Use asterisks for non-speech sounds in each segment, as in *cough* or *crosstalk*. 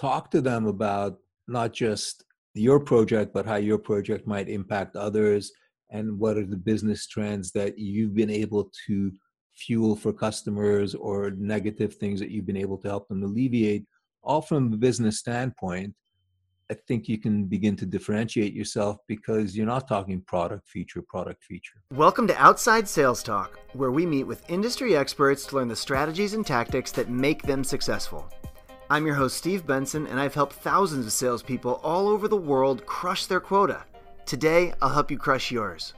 talk to them about not just your project, but how your project might impact others and what are the business trends that you've been able to fuel for customers or negative things that you've been able to help them alleviate, all from a business standpoint. I think you can begin to differentiate yourself because you're not talking product feature, product feature. Welcome to Outside Sales Talk, where we meet with industry experts to learn the strategies and tactics that make them successful. I'm your host, Steve Benson, and I've helped thousands of salespeople all over the world crush their quota. Today, I'll help you crush yours.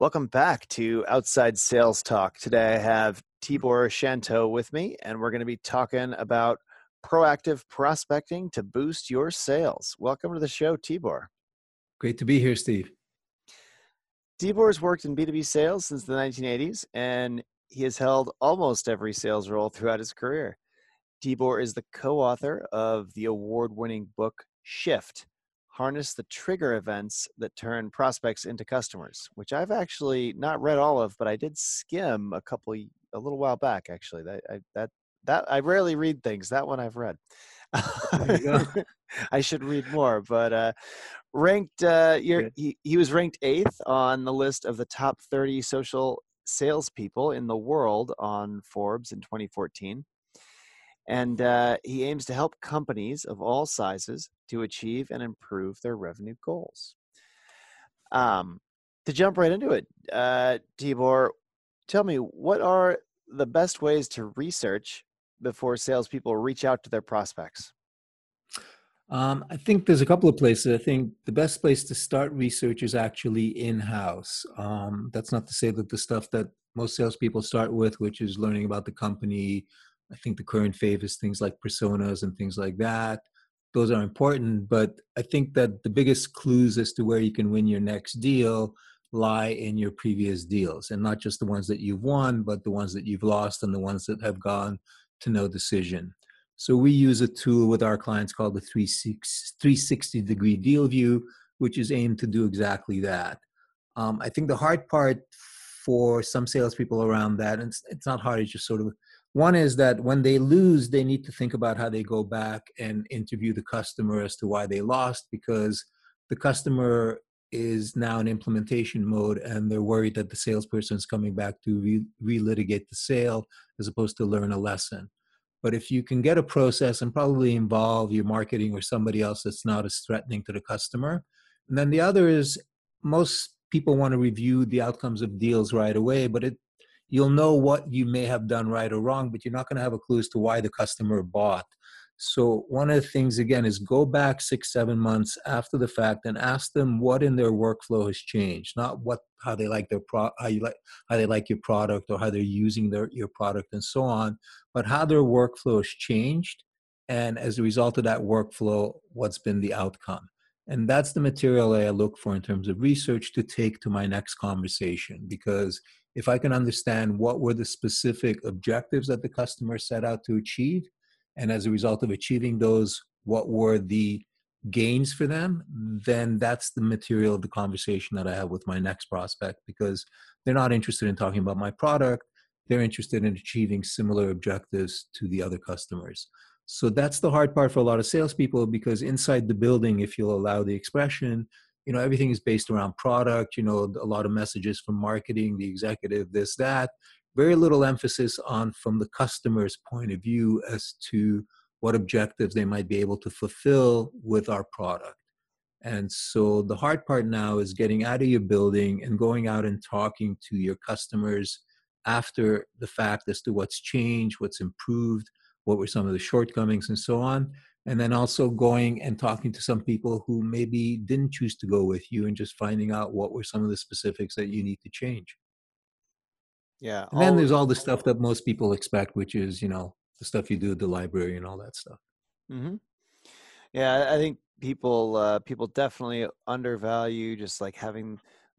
Welcome back to Outside Sales Talk. Today I have Tibor Shanto with me, and we're going to be talking about proactive prospecting to boost your sales. Welcome to the show, Tibor. Great to be here, Steve. Tibor's worked in B2B sales since the 1980s, and he has held almost every sales role throughout his career. Tibor is the co author of the award winning book Shift Harness the Trigger Events That Turn Prospects into Customers, which I've actually not read all of, but I did skim a couple, a little while back, actually. That, I, that, that, I rarely read things. That one I've read. *laughs* I should read more, but uh, ranked. Uh, he, he was ranked eighth on the list of the top 30 social salespeople in the world on Forbes in 2014. And uh, he aims to help companies of all sizes to achieve and improve their revenue goals. Um, to jump right into it, uh, Tibor, tell me what are the best ways to research before salespeople reach out to their prospects? Um, I think there's a couple of places. I think the best place to start research is actually in house. Um, that's not to say that the stuff that most salespeople start with, which is learning about the company, I think the current fave is things like personas and things like that. Those are important, but I think that the biggest clues as to where you can win your next deal lie in your previous deals and not just the ones that you've won, but the ones that you've lost and the ones that have gone to no decision. So we use a tool with our clients called the 360 degree deal view, which is aimed to do exactly that. Um, I think the hard part for some salespeople around that, and it's, it's not hard, it's just sort of one is that when they lose, they need to think about how they go back and interview the customer as to why they lost because the customer is now in implementation mode and they're worried that the salesperson is coming back to re- relitigate the sale as opposed to learn a lesson. But if you can get a process and probably involve your marketing or somebody else that's not as threatening to the customer. And then the other is most people want to review the outcomes of deals right away, but it you'll know what you may have done right or wrong, but you're not going to have a clue as to why the customer bought. So one of the things again is go back six, seven months after the fact and ask them what in their workflow has changed, not what how they like their pro how you like how they like your product or how they're using their your product and so on, but how their workflow has changed, and as a result of that workflow, what's been the outcome. And that's the material I look for in terms of research to take to my next conversation because if I can understand what were the specific objectives that the customer set out to achieve, and as a result of achieving those, what were the gains for them, then that's the material of the conversation that I have with my next prospect because they're not interested in talking about my product. They're interested in achieving similar objectives to the other customers. So that's the hard part for a lot of salespeople because inside the building, if you'll allow the expression, you know everything is based around product you know a lot of messages from marketing the executive this that very little emphasis on from the customer's point of view as to what objectives they might be able to fulfill with our product. And so the hard part now is getting out of your building and going out and talking to your customers after the fact as to what's changed what's improved what were some of the shortcomings and so on. And then also going and talking to some people who maybe didn't choose to go with you and just finding out what were some of the specifics that you need to change yeah and then there's all the stuff that most people expect which is you know the stuff you do at the library and all that stuff. Mm-hmm. yeah i think people uh, people definitely undervalue just like having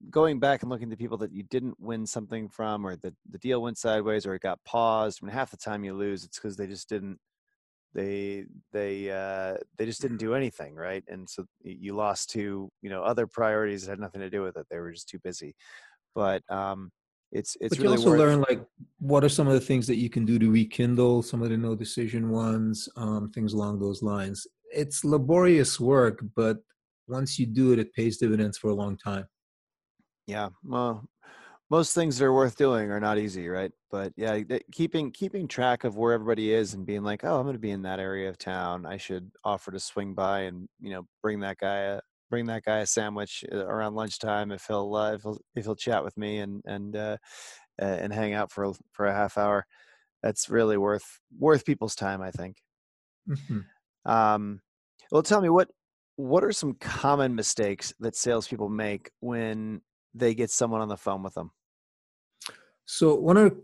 going back and looking to people that you didn't win something from or the, the deal went sideways or it got paused. I mean, half the time you lose it's because they just didn't they they uh, they just didn't do anything right? And so you lost to you know other priorities that had nothing to do with it. They were just too busy. But um it's it's but really you also worth... learn like what are some of the things that you can do to rekindle some of the no decision ones, um, things along those lines. It's laborious work, but once you do it, it pays dividends for a long time. Yeah, well, most things that are worth doing are not easy, right? But yeah, keeping keeping track of where everybody is and being like, oh, I'm going to be in that area of town. I should offer to swing by and you know bring that guy a bring that guy a sandwich uh, around lunchtime if he'll uh, if he'll if he'll chat with me and and uh, and hang out for for a half hour. That's really worth worth people's time, I think. Mm-hmm. Um, well, tell me what what are some common mistakes that salespeople make when they get someone on the phone with them? So one of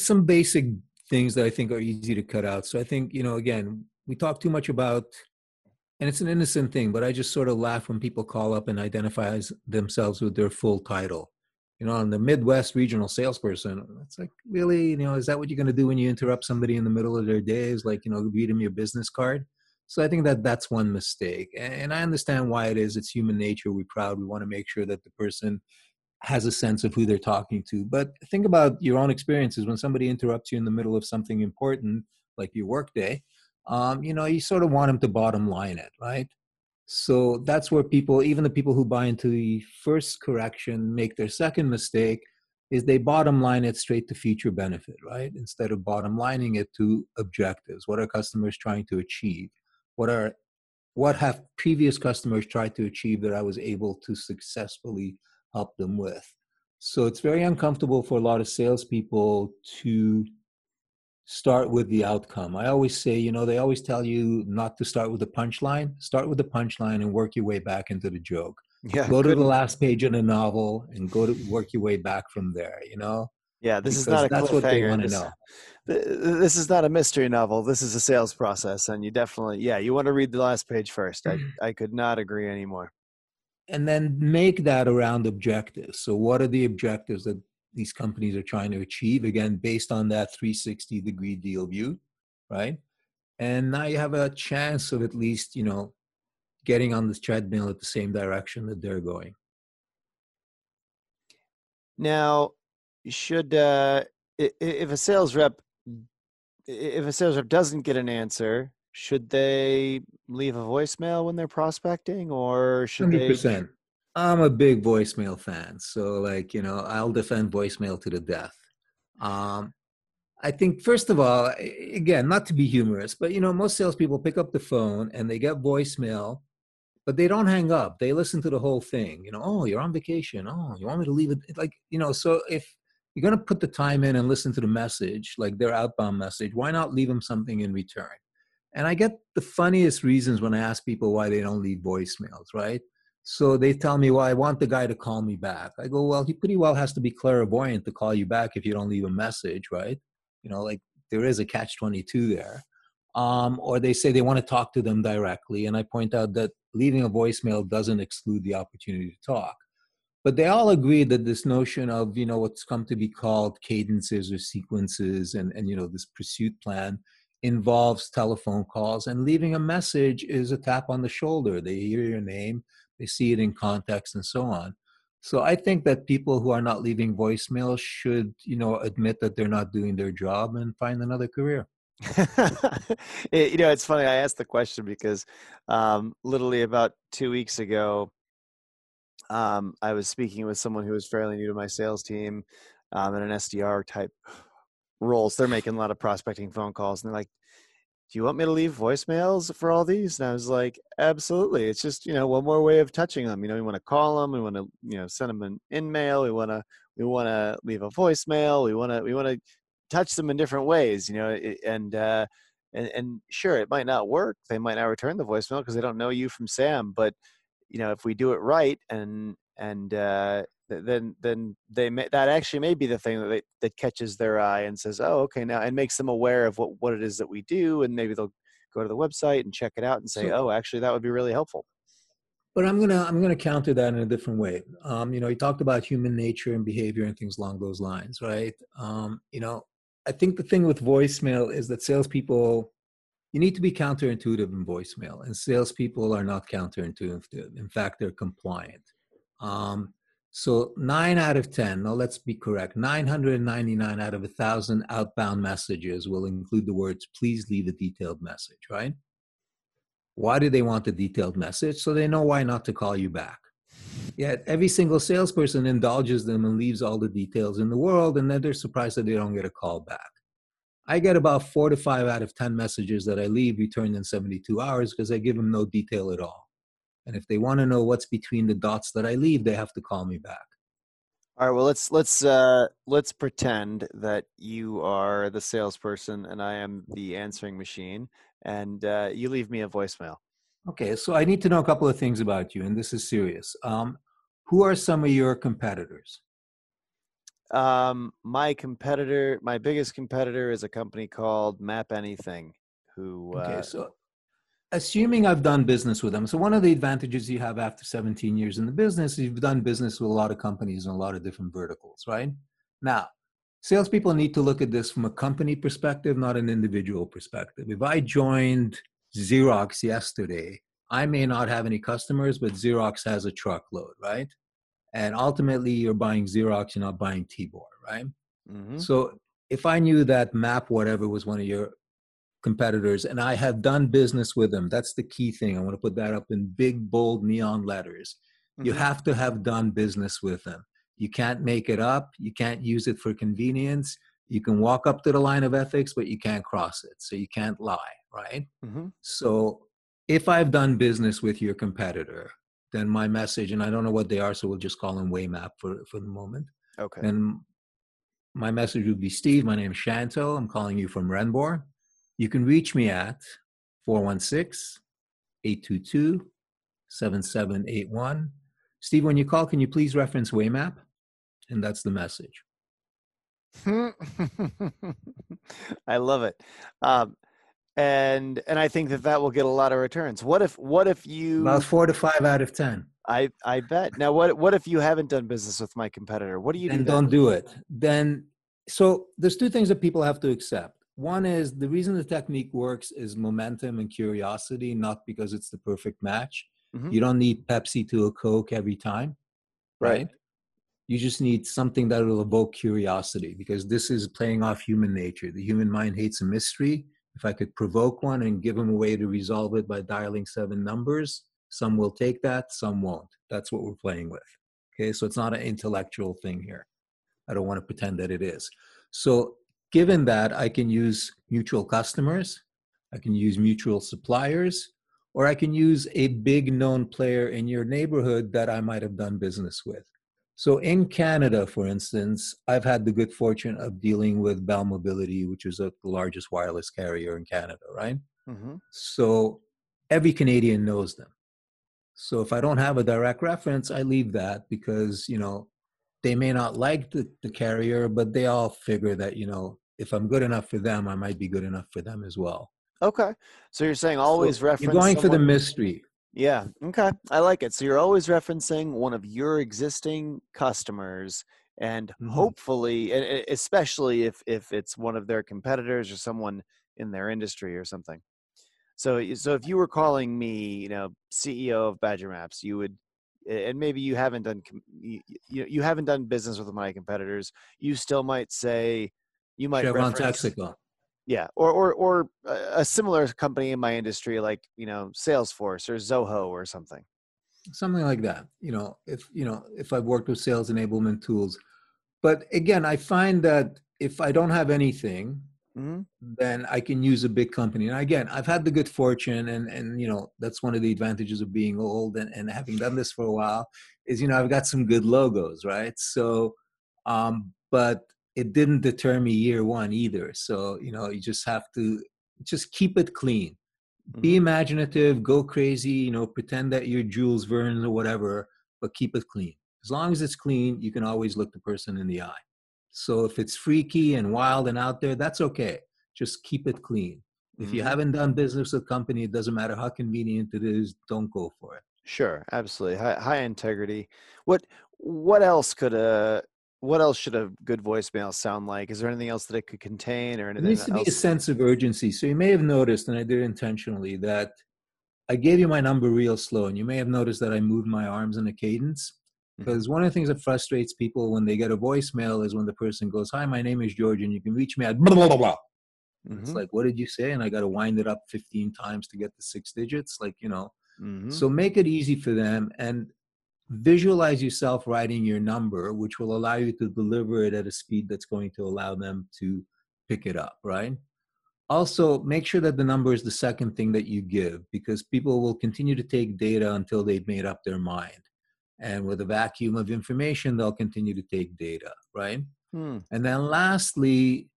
some basic things that I think are easy to cut out. So I think you know, again, we talk too much about, and it's an innocent thing, but I just sort of laugh when people call up and identify themselves with their full title you know, I'm the Midwest regional salesperson. It's like, really, you know, is that what you're going to do when you interrupt somebody in the middle of their day? Is like, you know, read them your business card. So I think that that's one mistake. And I understand why it is. It's human nature. We're proud. We want to make sure that the person has a sense of who they're talking to. But think about your own experiences when somebody interrupts you in the middle of something important, like your workday. Um, you know, you sort of want them to bottom line it, right? So that's where people, even the people who buy into the first correction, make their second mistake is they bottom line it straight to future benefit, right? Instead of bottom lining it to objectives. What are customers trying to achieve? What are what have previous customers tried to achieve that I was able to successfully help them with? So it's very uncomfortable for a lot of salespeople to start with the outcome. I always say, you know, they always tell you not to start with the punchline. Start with the punchline and work your way back into the joke. Yeah, go to the last page in a novel and go to work your way back from there. You know. Yeah, this because is not a that's what they want to know. This is not a mystery novel. This is a sales process, and you definitely, yeah, you want to read the last page first. I, *clears throat* I could not agree anymore. And then make that around objectives. So, what are the objectives that these companies are trying to achieve again based on that 360 degree deal view right and now you have a chance of at least you know getting on this treadmill at the same direction that they're going now should uh if a sales rep if a sales rep doesn't get an answer should they leave a voicemail when they're prospecting or should 100%. they I'm a big voicemail fan, so like you know, I'll defend voicemail to the death. Um, I think first of all, again, not to be humorous, but you know, most salespeople pick up the phone and they get voicemail, but they don't hang up. They listen to the whole thing. You know, oh, you're on vacation. Oh, you want me to leave it? Like you know, so if you're gonna put the time in and listen to the message, like their outbound message, why not leave them something in return? And I get the funniest reasons when I ask people why they don't leave voicemails, right? So they tell me, well, I want the guy to call me back. I go, well, he pretty well has to be clairvoyant to call you back if you don't leave a message, right? You know, like there is a catch 22 there. Um, or they say they want to talk to them directly. And I point out that leaving a voicemail doesn't exclude the opportunity to talk. But they all agree that this notion of, you know, what's come to be called cadences or sequences and, and you know, this pursuit plan involves telephone calls and leaving a message is a tap on the shoulder. They hear your name, they see it in context and so on. So i think that people who are not leaving voicemail should you know admit that they're not doing their job and find another career. *laughs* You know it's funny i asked the question because um, literally about two weeks ago um, i was speaking with someone who was fairly new to my sales team um, in an sdr type *sighs* roles. They're making a lot of prospecting phone calls and they're like do you want me to leave voicemails for all these? And I was like, absolutely. It's just, you know, one more way of touching them. You know, we want to call them. We want to, you know, send them an email. We want to, we want to leave a voicemail. We want to, we want to touch them in different ways, you know, and, uh, and, and sure, it might not work. They might not return the voicemail because they don't know you from Sam, but you know, if we do it right and, and, uh, then then they may, that actually may be the thing that they, that catches their eye and says, oh, okay, now and makes them aware of what what it is that we do, and maybe they'll go to the website and check it out and say, oh, actually, that would be really helpful. But I'm gonna I'm gonna counter that in a different way. Um, you know, you talked about human nature and behavior and things along those lines, right? Um, you know, I think the thing with voicemail is that salespeople you need to be counterintuitive in voicemail, and salespeople are not counterintuitive. In fact, they're compliant. Um, So nine out of 10, no, let's be correct, 999 out of a thousand outbound messages will include the words, please leave a detailed message, right? Why do they want a detailed message? So they know why not to call you back. Yet every single salesperson indulges them and leaves all the details in the world, and then they're surprised that they don't get a call back. I get about four to five out of 10 messages that I leave returned in 72 hours because I give them no detail at all. And if they want to know what's between the dots that I leave, they have to call me back. All right. Well, let's let's uh, let's pretend that you are the salesperson and I am the answering machine, and uh, you leave me a voicemail. Okay. So I need to know a couple of things about you, and this is serious. Um, who are some of your competitors? Um, my competitor, my biggest competitor, is a company called Map Anything. Who? Okay. Uh, so assuming I've done business with them. So one of the advantages you have after 17 years in the business is you've done business with a lot of companies in a lot of different verticals, right? Now, salespeople need to look at this from a company perspective, not an individual perspective. If I joined Xerox yesterday, I may not have any customers, but Xerox has a truckload, right? And ultimately, you're buying Xerox, you're not buying Tibor, right? Mm-hmm. So if I knew that Map whatever was one of your competitors and I have done business with them. That's the key thing. I want to put that up in big, bold neon letters. Mm-hmm. You have to have done business with them. You can't make it up. You can't use it for convenience. You can walk up to the line of ethics, but you can't cross it. So you can't lie, right? Mm-hmm. So if I've done business with your competitor, then my message, and I don't know what they are, so we'll just call them Waymap for, for the moment. Okay. And my message would be Steve, my name is Shanto. I'm calling you from Renbor. You can reach me at 416 822 7781. Steve, when you call, can you please reference Waymap? And that's the message. *laughs* I love it. Um, and and I think that that will get a lot of returns. What if what if you about four to five out of ten? I I bet. Now what what if you haven't done business with my competitor? What do you and do? Don't do it. Then so there's two things that people have to accept. One is the reason the technique works is momentum and curiosity, not because it's the perfect match. Mm-hmm. You don't need Pepsi to a Coke every time, right? right? You just need something that will evoke curiosity because this is playing off human nature. The human mind hates a mystery. If I could provoke one and give them a way to resolve it by dialing seven numbers, some will take that, some won't. That's what we're playing with. Okay, so it's not an intellectual thing here. I don't want to pretend that it is. So given that I can use mutual customers, I can use mutual suppliers, or I can use a big known player in your neighborhood that I might have done business with. So in Canada, for instance, I've had the good fortune of dealing with Bell Mobility, which is a, the largest wireless carrier in Canada, right? Mm-hmm. So every Canadian knows them. So if I don't have a direct reference, I leave that because, you know, they may not like the, the carrier, but they all figure that, you know, if I'm good enough for them, I might be good enough for them as well. Okay. So you're saying always so reference. You're going someone... for the mystery. Yeah. Okay. I like it. So you're always referencing one of your existing customers and mm-hmm. hopefully especially if if it's one of their competitors or someone in their industry or something. So so if you were calling me, you know, CEO of Badger Maps, you would and maybe you haven't done you, you haven't done business with my competitors you still might say you might Chevron Texaco. yeah or or or a similar company in my industry like you know salesforce or zoho or something something like that you know if you know if i've worked with sales enablement tools but again i find that if i don't have anything mm-hmm. then I can use a big company. And again, I've had the good fortune, and and you know that's one of the advantages of being old and, and having done this for a while is you know I've got some good logos, right? So, um, but it didn't deter me year one either. So you know you just have to just keep it clean. Mm-hmm. Be imaginative, go crazy, you know, pretend that you're Jules Verne or whatever, but keep it clean. As long as it's clean, you can always look the person in the eye. So if it's freaky and wild and out there, that's okay. Just keep it clean. If mm-hmm. you haven't done business with a company, it doesn't matter how convenient it is, don't go for it. Sure, absolutely. High, high integrity. What what else could a what else should a good voicemail sound like? Is there anything else that it could contain or anything? There needs to else? be a sense of urgency. So you may have noticed, and I did intentionally, that I gave you my number real slow, and you may have noticed that I moved my arms in a cadence. Because mm-hmm. one of the things that frustrates people when they get a voicemail is when the person goes, Hi, my name is George, and you can reach me at blah, blah, blah, blah. Mm-hmm. It's like, what did you say? And I got to wind it up 15 times to get the six digits. Like, you know, mm-hmm. so make it easy for them and visualize yourself writing your number, which will allow you to deliver it at a speed that's going to allow them to pick it up, right? Also, make sure that the number is the second thing that you give because people will continue to take data until they've made up their mind. And with a vacuum of information, they'll continue to take data, right? Hmm. And then lastly,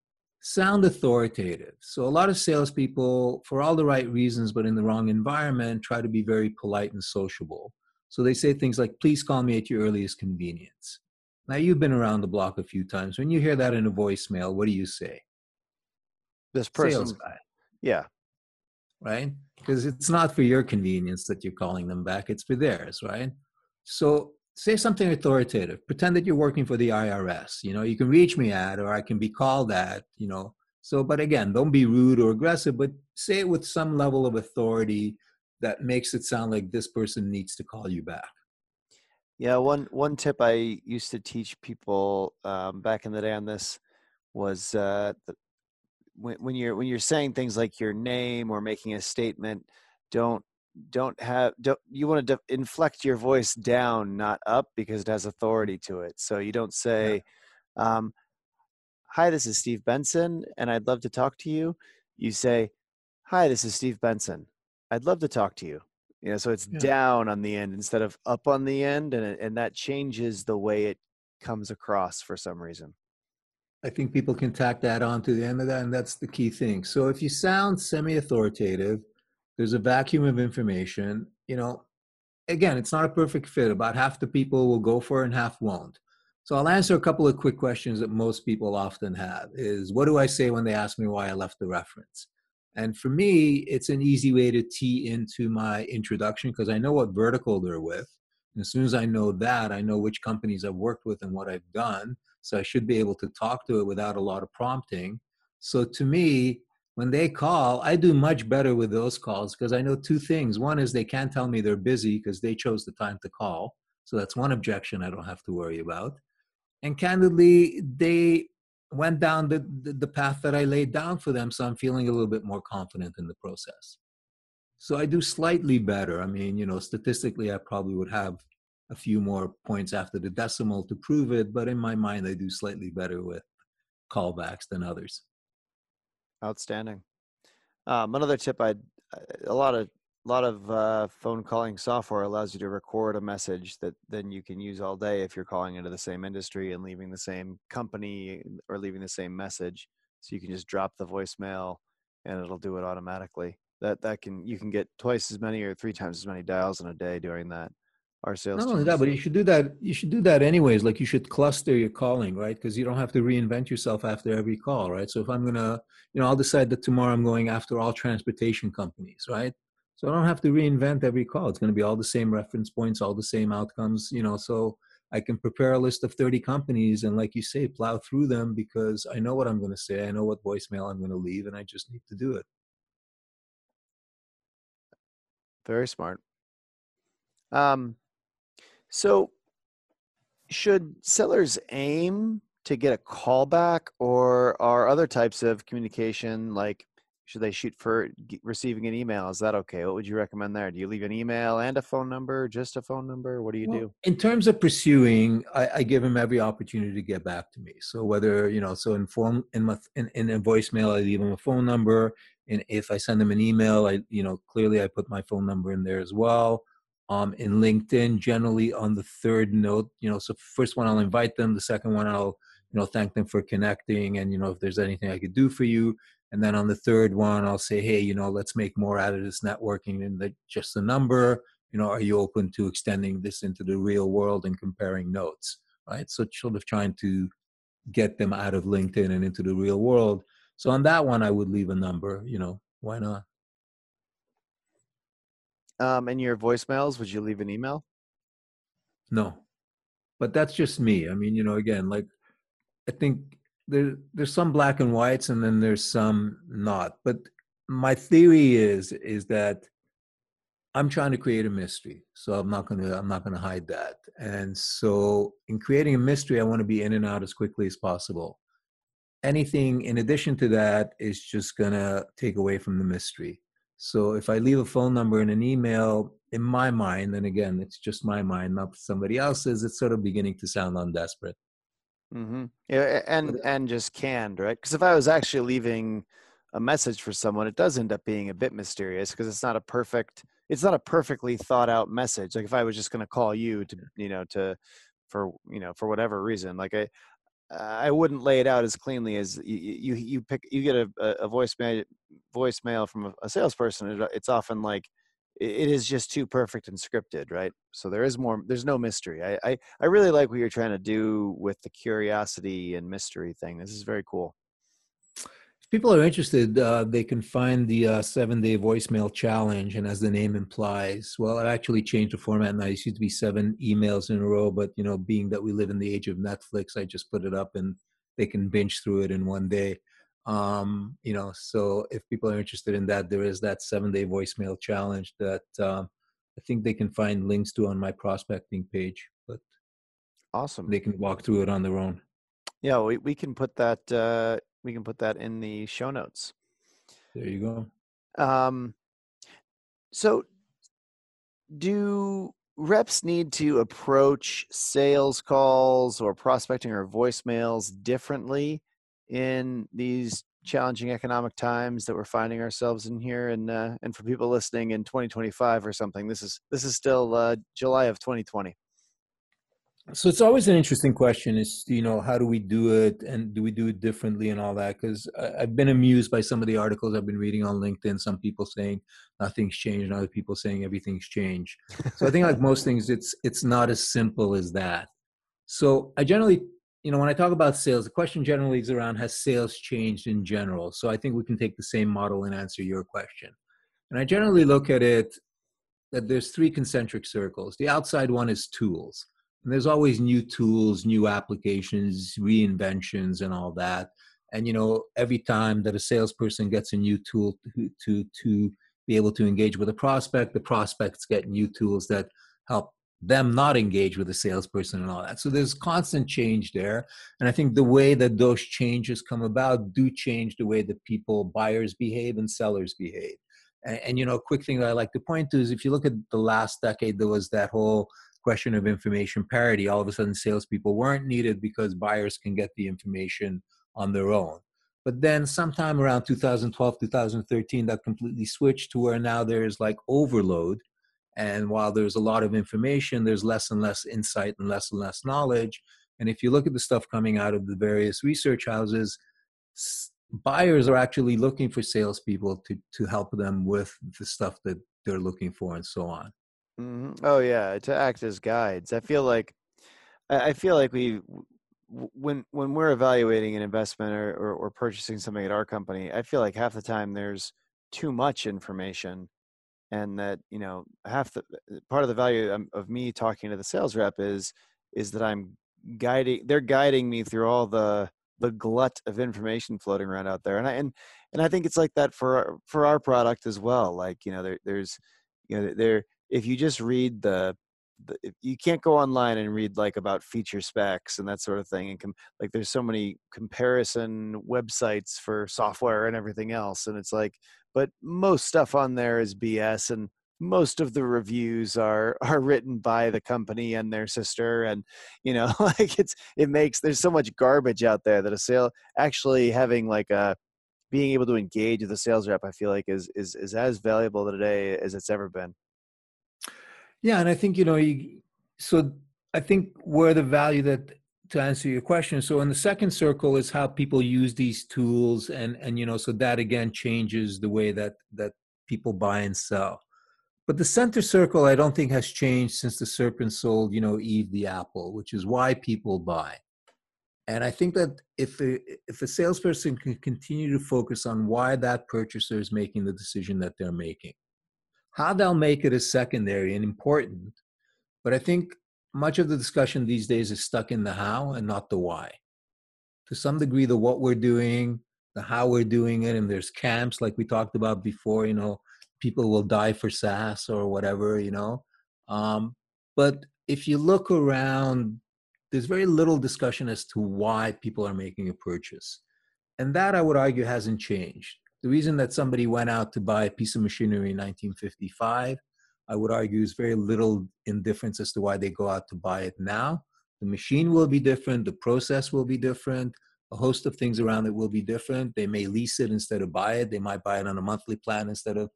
sound authoritative. So a lot of salespeople, for all the right reasons, but in the wrong environment, try to be very polite and sociable. So they say things like, please call me at your earliest convenience. Now you've been around the block a few times. When you hear that in a voicemail, what do you say? This person. Sales guy. Yeah. Right? Because it's not for your convenience that you're calling them back, it's for theirs, right? So say something authoritative. Pretend that you're working for the irs you know you can reach me at or i can be called at you know. So but again don't be rude or aggressive but say it with some level of authority that makes it sound like this person needs to call you back. Yeah one one tip i used to teach people um, back in the day on this was uh, when, when you're when you're saying things like your name or making a statement don't don't have don't you want to de- inflect your voice down not up because it has authority to it so you don't say yeah. um, hi this is steve benson and i'd love to talk to you you say hi this is steve benson i'd love to talk to you you know so it's yeah. down on the end instead of up on the end and and that changes the way it comes across for some reason I think people can tack that on to the end of that, and that's the key thing. So if you sound semi-authoritative, there's a vacuum of information you know again it's not a perfect fit about half the people will go for it and half won't. So i'll answer a couple of quick questions that most people often have is what do i say when they ask me why i left the reference? And for me it's an easy way to tee into my introduction because i know what vertical they're with. And as soon as i know that i know which companies i've worked with and what i've done so i should be able to talk to it without a lot of prompting. So to me when they call, I do much better with those calls because I know two things. One is they can't tell me they're busy because they chose the time to call. So that's one objection I don't have to worry about. And candidly, they went down the, the, the path that I laid down for them. So I'm feeling a little bit more confident in the process. So I do slightly better. I mean, you know, statistically, I probably would have a few more points after the decimal to prove it, but in my mind, I do slightly better with callbacks than others. Outstanding. Um, another tip I a lot of a lot of uh, phone calling software allows you to record a message that then you can use all day if you're calling into the same industry and leaving the same company or leaving the same message. So you can just drop the voicemail and it'll do it automatically. That that can you can get twice as many or three times as many dials in a day doing that our sales. Not only that, but you should do that. You should do that anyways. Like you should cluster your calling, right? Because you don't have to reinvent yourself after every call, right? So if I'm gonna, you know, I'll decide that tomorrow I'm going after all transportation companies, right? So I don't have to reinvent every call. It's going to be all the same reference points, all the same outcomes, you know. So I can prepare a list of 30 companies and, like you say, plow through them because I know what I'm going to say. I know what voicemail I'm going to leave, and I just need to do it. Very smart. Um, so, should sellers aim to get a callback, or are other types of communication like should they shoot for receiving an email? Is that okay? What would you recommend there? Do you leave an email and a phone number, just a phone number? What do you well, do? In terms of pursuing, I, I, give them every opportunity to get back to me. So whether you know, so in phone in my in, in a voicemail, I leave them a phone number, and if I send them an email, I you know clearly I put my phone number in there as well um, in LinkedIn, generally on the third note. You know, so first one I'll invite them. The second one I'll you know thank them for connecting, and you know if there's anything I could do for you. And then on the third one, I'll say, hey, you know, let's make more out of this networking than just a number. You know, are you open to extending this into the real world and comparing notes? Right. So sort of trying to get them out of LinkedIn and into the real world. So on that one, I would leave a number. You know, why not? Um, in your voicemails, would you leave an email? No, but that's just me. I mean, you know, again, like I think there there's some black and whites, and then there's some not. But my theory is is that I'm trying to create a mystery, so I'm not gonna I'm not gonna hide that. And so, in creating a mystery, I want to be in and out as quickly as possible. Anything in addition to that is just gonna take away from the mystery. So if I leave a phone number and an email, in my mind, and again, it's just my mind, not somebody else's, it's sort of beginning to sound undesperate. Mm-hmm. Yeah, and and just canned, right? Because if I was actually leaving a message for someone, it does end up being a bit mysterious because it's not a perfect it's not a perfectly thought out message. Like if I was just going to call you to, you know, to, for, you know, for whatever reason, like I, I wouldn't lay it out as cleanly as you, you, you pick, you get a, a voicemail, voicemail from a, a salesperson. Uh, it's often like, it is just too perfect and scripted, right? So there is more, there's no mystery. I, I, I really like what you're trying to do with the curiosity and mystery thing. This is very cool people are interested, uh, they can find the uh, seven day voicemail challenge. And as the name implies, well, I've actually changed the format now. It used to be seven emails in a row, but you know, being that we live in the age of Netflix, I just put it up and they can binge through it in one day. Um, you know, so if people are interested in that, there is that seven day voicemail challenge that um, I think they can find links to on my prospecting page. But awesome, they can walk through it on their own. Yeah, we, we can put that uh, we can put that in the show notes. There you go. Um, so, do reps need to approach sales calls or prospecting or voicemails differently in these challenging economic times that we're finding ourselves in here and uh, and for people listening in 2025 or something this is this is still uh, July of 2020 so it's always an interesting question is you know how do we do it and do we do it differently and all that? Because i've been amused by some of the articles i've been reading on linkedin some people saying nothing's changed and other people saying everything's changed. So i think like most things it's it's not as simple as that. So i generally you know when i talk about sales the question generally is around has sales changed in general? So i think we can take the same model and answer your question. And i generally look at it that there's three concentric circles. The outside one is tools and there's always new tools, new applications, reinventions, and all that. And you know, every time that a salesperson gets a new tool to to, to be able to engage with a prospect, the prospects get new tools that help them not engage with the salesperson and all that. So there's constant change there. And I think the way that those changes come about do change the way that people, buyers behave and sellers behave. And, and you know, a quick thing that I like to point to is if you look at the last decade, there was that whole question of information parity. All of a sudden, salespeople weren't needed because buyers can get the information on their own. But then, sometime around 2012, 2013, that completely switched to where now there's like overload. And while there's a lot of information, there's less and less insight and less and less knowledge. And if you look at the stuff coming out of the various research houses, buyers are actually looking for salespeople to, to help them with the stuff that they're looking for and so on. Mm-hmm. Oh yeah, to act as guides. I feel like I feel like we when when we're evaluating an investment or, or, or purchasing something at our company, I feel like half the time there's too much information, and that you know half the uh, part of the value of me talking to the sales rep is is that I'm guiding. They're guiding me through all the the glut of information floating around out there, and I and and I think it's like that for our, for our product as well. Like you know, there, there's you know there if you just read the, the you can't go online and read like about feature specs and that sort of thing and com- like there's so many comparison websites for software and everything else and it's like but most stuff on there is bs and most of the reviews are *laughs* are written by the company and their sister and you know *laughs* like it's it makes there's so much garbage out there that a sale actually having like a being able to engage with a sales rep i feel like is is is as valuable today as it's ever been yeah, and I think you know, you, so I think where the value that to answer your question. So in the second circle is how people use these tools, and and you know, so that again changes the way that that people buy and sell. But the center circle, I don't think has changed since the serpent sold, you know, Eve the apple, which is why people buy. And I think that if a, if a salesperson can continue to focus on why that purchaser is making the decision that they're making, how they'll make it is secondary and important, but I think much of the discussion these days is stuck in the how and not the why. To some degree, the what we're doing, the how we're doing it, and there's camps like we talked about before, you know, people will die for SaaS or whatever, you know. Um, but if you look around, there's very little discussion as to why people are making a purchase. And that I would argue hasn't changed. The reason that somebody went out to buy a piece of machinery in 1955, I would argue is very little indifference as to why they go out to buy it now. The machine will be different, the process will be different, a host of things around it will be different. They may lease it instead of buy it. They might buy it on a monthly plan instead of.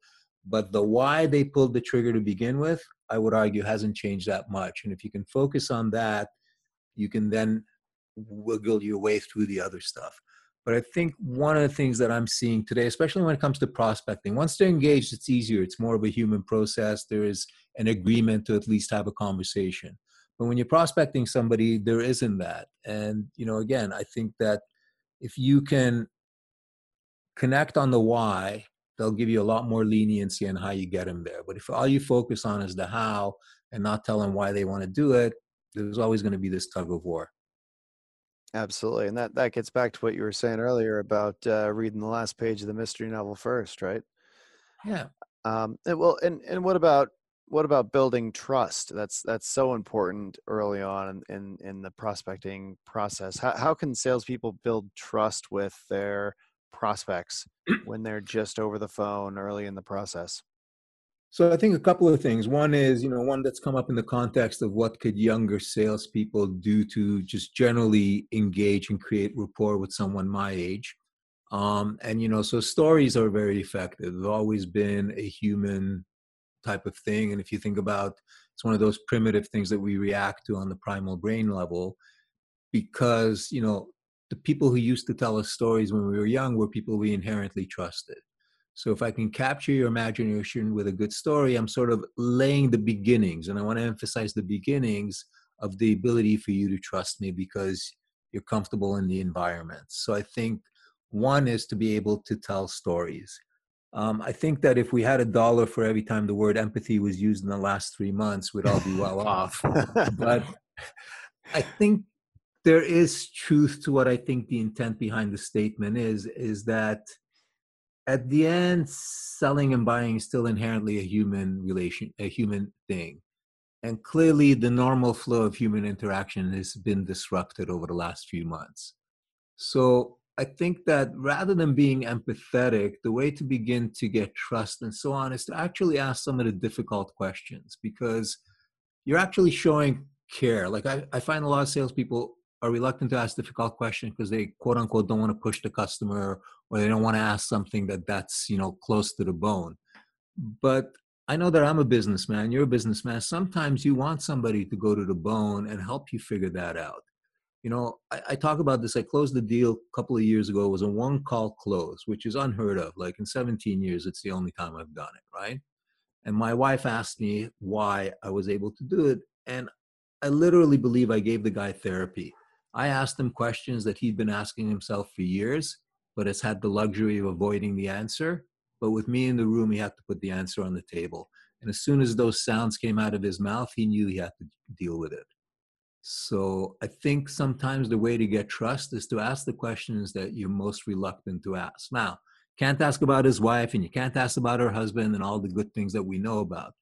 But the why they pulled the trigger to begin with, I would argue, hasn't changed that much. And if you can focus on that, you can then wiggle your way through the other stuff. But I think one of the things that I'm seeing today, especially when it comes to prospecting, once they're engaged, it's easier. It's more of a human process. There is an agreement to at least have a conversation. But when you're prospecting somebody, there isn't that. And, you know, again, I think that if you can connect on the why, they'll give you a lot more leniency on how you get them there. But if all you focus on is the how and not tell them why they want to do it, there's always going to be this tug of war. Absolutely, and that that gets back to what you were saying earlier about uh, reading the last page of the mystery novel first, right? Yeah. Um, and well, and and what about what about building trust? That's that's so important early on in in, in the prospecting process. How how can salespeople build trust with their prospects *clears throat* when they're just over the phone early in the process? So I think a couple of things. One is, you know, one that's come up in the context of what could younger salespeople do to just generally engage and create rapport with someone my age. Um, and you know, so stories are very effective. They've always been a human type of thing. And if you think about it's one of those primitive things that we react to on the primal brain level, because you know the people who used to tell us stories when we were young were people we inherently trusted. So if I can capture your imagination with a good story, I'm sort of laying the beginnings, and I want to emphasize the beginnings of the ability for you to trust me because you're comfortable in the environment. So I think one is to be able to tell stories. Um, I think that if we had a dollar for every time the word empathy was used in the last three months, we'd all be well *laughs* off. But I think there is truth to what I think the intent behind the statement is, is that at the end, selling and buying is still inherently a human relation, a human thing. And clearly the normal flow of human interaction has been disrupted over the last few months. So I think that rather than being empathetic, the way to begin to get trust and so on is to actually ask some of the difficult questions because you're actually showing care. Like I, I find a lot of salespeople are reluctant to ask difficult questions because they quote unquote don't want to push the customer or they don't want to ask something that that's you know close to the bone. But I know that I'm a businessman. You're a businessman. Sometimes you want somebody to go to the bone and help you figure that out you know, I, I, talk about this. I closed the deal a couple of years ago. It was a one call close, which is unheard of. Like in 17 years, it's the only time I've done it, right? And my wife asked me why I was able to do it. And I literally believe I gave the guy therapy. I asked him questions that he'd been asking himself for years, but has had the luxury of avoiding the answer. But with me in the room, he had to put the answer on the table. And as soon as those sounds came out of his mouth, he knew he had to deal with it. So I think sometimes the way to get trust is to ask the questions that you're most reluctant to ask. Now, can't ask about his wife and you can't ask about her husband and all the good things that we know about.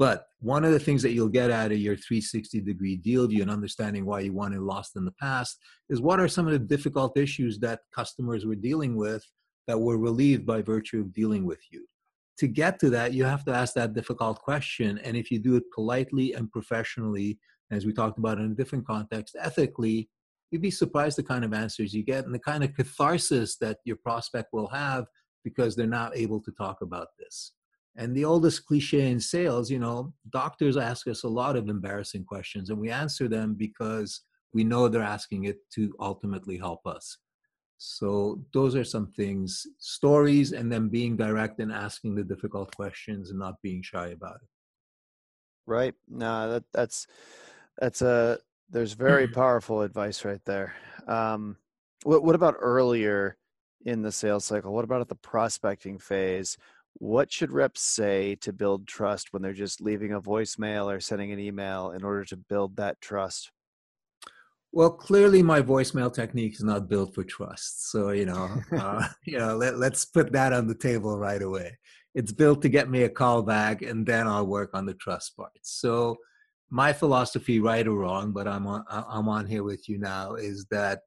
But one of the things that you'll get out of your 360 degree deal view and understanding why you won and lost in the past is what are some of the difficult issues that customers were dealing with that were relieved by virtue of dealing with you. To get to that, you have to ask that difficult question. And if you do it politely and professionally, as we talked about in a different context, ethically, you'd be surprised the kind of answers you get and the kind of catharsis that your prospect will have because they're not able to talk about this. And the oldest cliche in sales, you know, doctors ask us a lot of embarrassing questions and we answer them because we know they're asking it to ultimately help us. So those are some things, stories, and then being direct and asking the difficult questions and not being shy about it. Right. No, that that's that's a there's very *clears throat* powerful advice right there. Um, what what about earlier in the sales cycle? What about at the prospecting phase? What should reps say to build trust when they're just leaving a voicemail or sending an email in order to build that trust? Well, clearly my voicemail technique is not built for trust. So, you know, uh, *laughs* you know, let, let's put that on the table right away. it's built to get me a call back and then I'll work on the trust part. So my philosophy, right or wrong, but I'm on I'm on here with you now, is that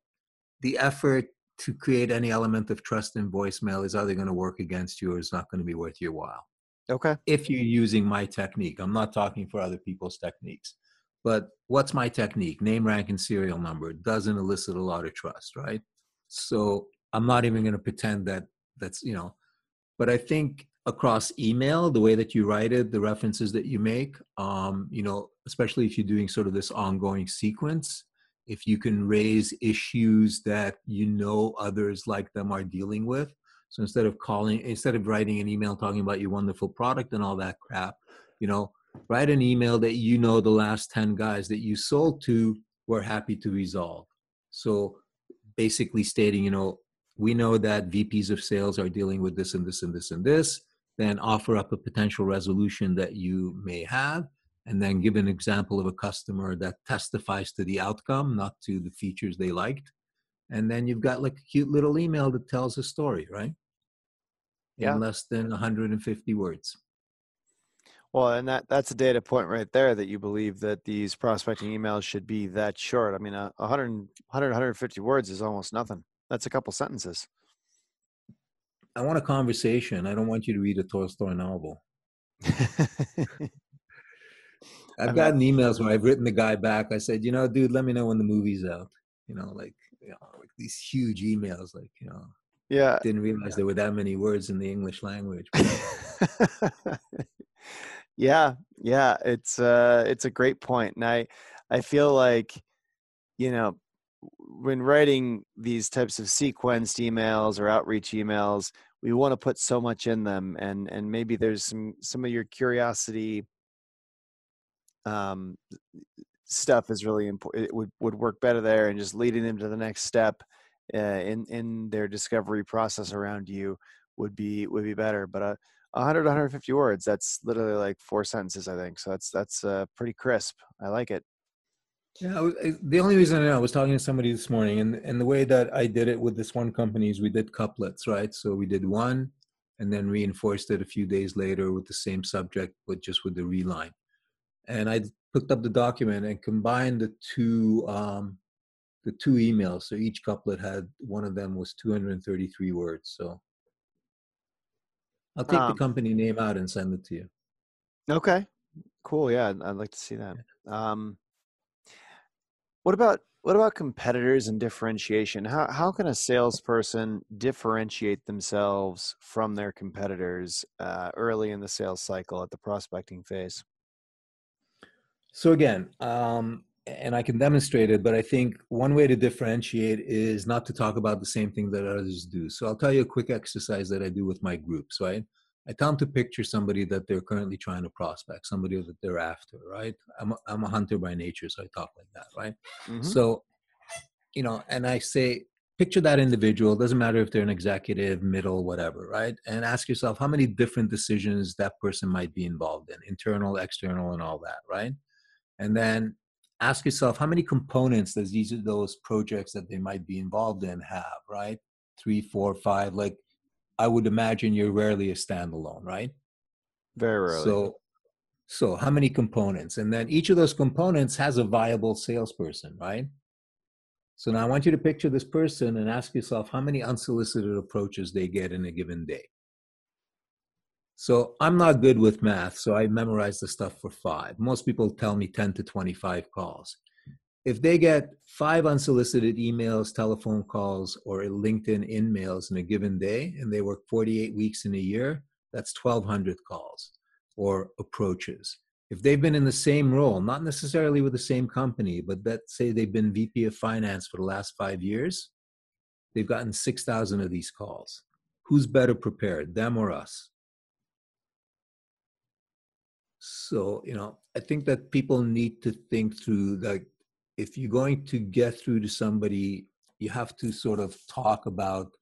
the effort to create any element of trust in voicemail is either going to work against you or it's not going to be worth your while. Okay. If you're using my technique, I'm not talking for other people's techniques. But what's my technique? Name, rank, and serial number doesn't elicit a lot of trust, right? So I'm not even going to pretend that that's, you know, but I think across email, the way that you write it, the references that you make, um, you know, especially if you're doing sort of this ongoing sequence, if you can raise issues that you know others like them are dealing with. So instead of calling, instead of writing an email talking about your wonderful product and all that crap, you know, write an email that you know the last 10 guys that you sold to were happy to resolve. So basically stating, you know, we know that VPs of sales are dealing with this and this and this and this, then offer up a potential resolution that you may have and then give an example of a customer that testifies to the outcome, not to the features they liked. And then you've got like a cute little email that tells a story, right? In less than 150 words. Well, and that that's a data point right there that you believe that these prospecting emails should be that short. I mean, a 100, 100 150 words is almost nothing. That's a couple sentences. I want a conversation. I don't want you to read a Tolstoy novel. *laughs* I've gotten emails where I've written the guy back. I said, you know, dude, let me know when the movie's out. You know, like, you know, like these huge emails, like, you know, yeah, didn't realize yeah. there were that many words in the English language. *laughs* yeah, yeah, it's uh, it's a great point, and I, I feel like, you know, when writing these types of sequenced emails or outreach emails, we want to put so much in them, and and maybe there's some some of your curiosity um, stuff is really important. It would would work better there, and just leading them to the next step uh, in in their discovery process around you would be would be better. But uh, 100 150 words that's literally like four sentences i think so that's that's uh, pretty crisp i like it yeah the only reason i know i was talking to somebody this morning and and the way that i did it with this one company is we did couplets right so we did one and then reinforced it a few days later with the same subject but just with the reline and I picked up the document and combined the two um, the two emails. So each couplet had one of them was 233 words. So I'll take um, the company name out and send it to you. Okay, cool. Yeah, I'd, I'd like to see that. Um, what about what about competitors and differentiation? How how can a salesperson differentiate themselves from their competitors uh, early in the sales cycle at the prospecting phase? So again, um, and I can demonstrate it, but I think one way to differentiate is not to talk about the same thing that others do. So I'll tell you a quick exercise that I do with my groups, right? I tell them to picture somebody that they're currently trying to prospect, somebody that they're after, right? I'm a, I'm a hunter by nature, so I talk like that, right? Mm-hmm. So, you know, and I say, picture that individual, doesn't matter if they're an executive, middle, whatever, right? And ask yourself how many different decisions that person might be involved in, internal, external, and all that, right? And then ask yourself how many components does each of those projects that they might be involved in have right? Three four five like i would imagine you're rarely a standalone right? Very rarely. So so how many components? And then each of those components has a viable salesperson right? So now i want you to picture this person and ask yourself how many unsolicited approaches they get in a given day so I'm not good with math, so I memorize the stuff for five. Most people tell me 10 to 25 calls. If they get five unsolicited emails, telephone calls, or LinkedIn InMails in a given day, and they work 48 weeks in a year, that's 1,200 calls or approaches. If they've been in the same role, not necessarily with the same company, but let's say they've been VP of finance for the last five years, they've gotten 6,000 of these calls. Who's better prepared, them or us? So, you know, I think that people need to think through like if you're going to get through to somebody, you have to sort of talk about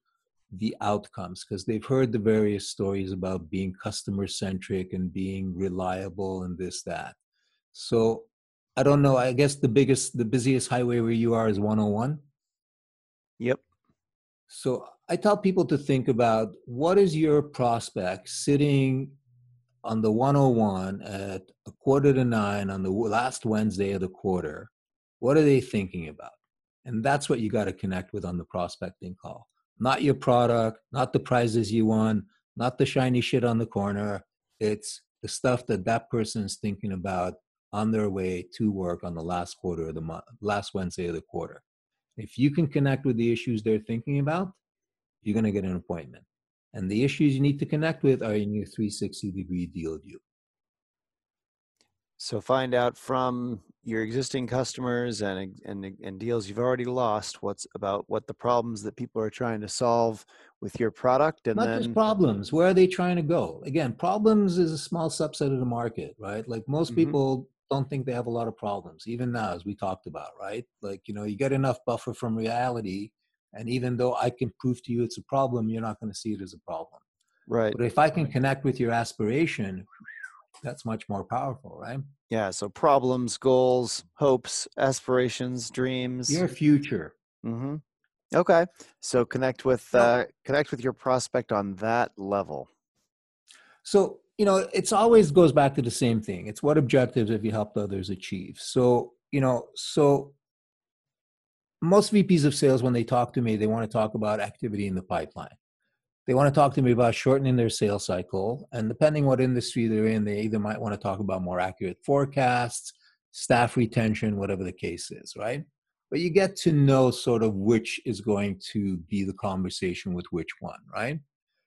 the outcomes because they've heard the various stories about being customer centric and being reliable and this that. So, I don't know, I guess the biggest the busiest highway where you are is 101. Yep. So I tell people to think about what is your prospect sitting on the 101 at a quarter to nine on the last Wednesday of the quarter. What are they thinking about? And that's what you got to connect with on the prospecting call. Not your product, not the prizes you won, not the shiny shit on the corner. It's the stuff that that person is thinking about on their way to work on the last quarter of the month, last Wednesday of the quarter. If you can connect with the issues they're thinking about, you're going to get an appointment. And the issues you need to connect with are in your 360 degree deal view. So find out from your existing customers and, and and deals you've already lost what's about what the problems that people are trying to solve with your product and not then just problems where are they trying to go again problems is a small subset of the market right like most mm-hmm. people don't think they have a lot of problems even now as we talked about right like you know you get enough buffer from reality and even though i can prove to you it's a problem you're not going to see it as a problem right but if i can connect with your aspiration that's much more powerful, right? Yeah. So problems, goals, hopes, aspirations, dreams. Your future. Mm-hmm. Okay. So connect with uh, connect with your prospect on that level. So you know, it's always goes back to the same thing. It's what objectives have you helped others achieve. So you know, so most VPs of sales, when they talk to me, they want to talk about activity in the pipeline they want to talk to me about shortening their sales cycle. And depending what industry they're in, they either might want to talk about more accurate forecasts, staff retention, whatever the case is, right? But you get to know sort of which is going to be the conversation with which one, right?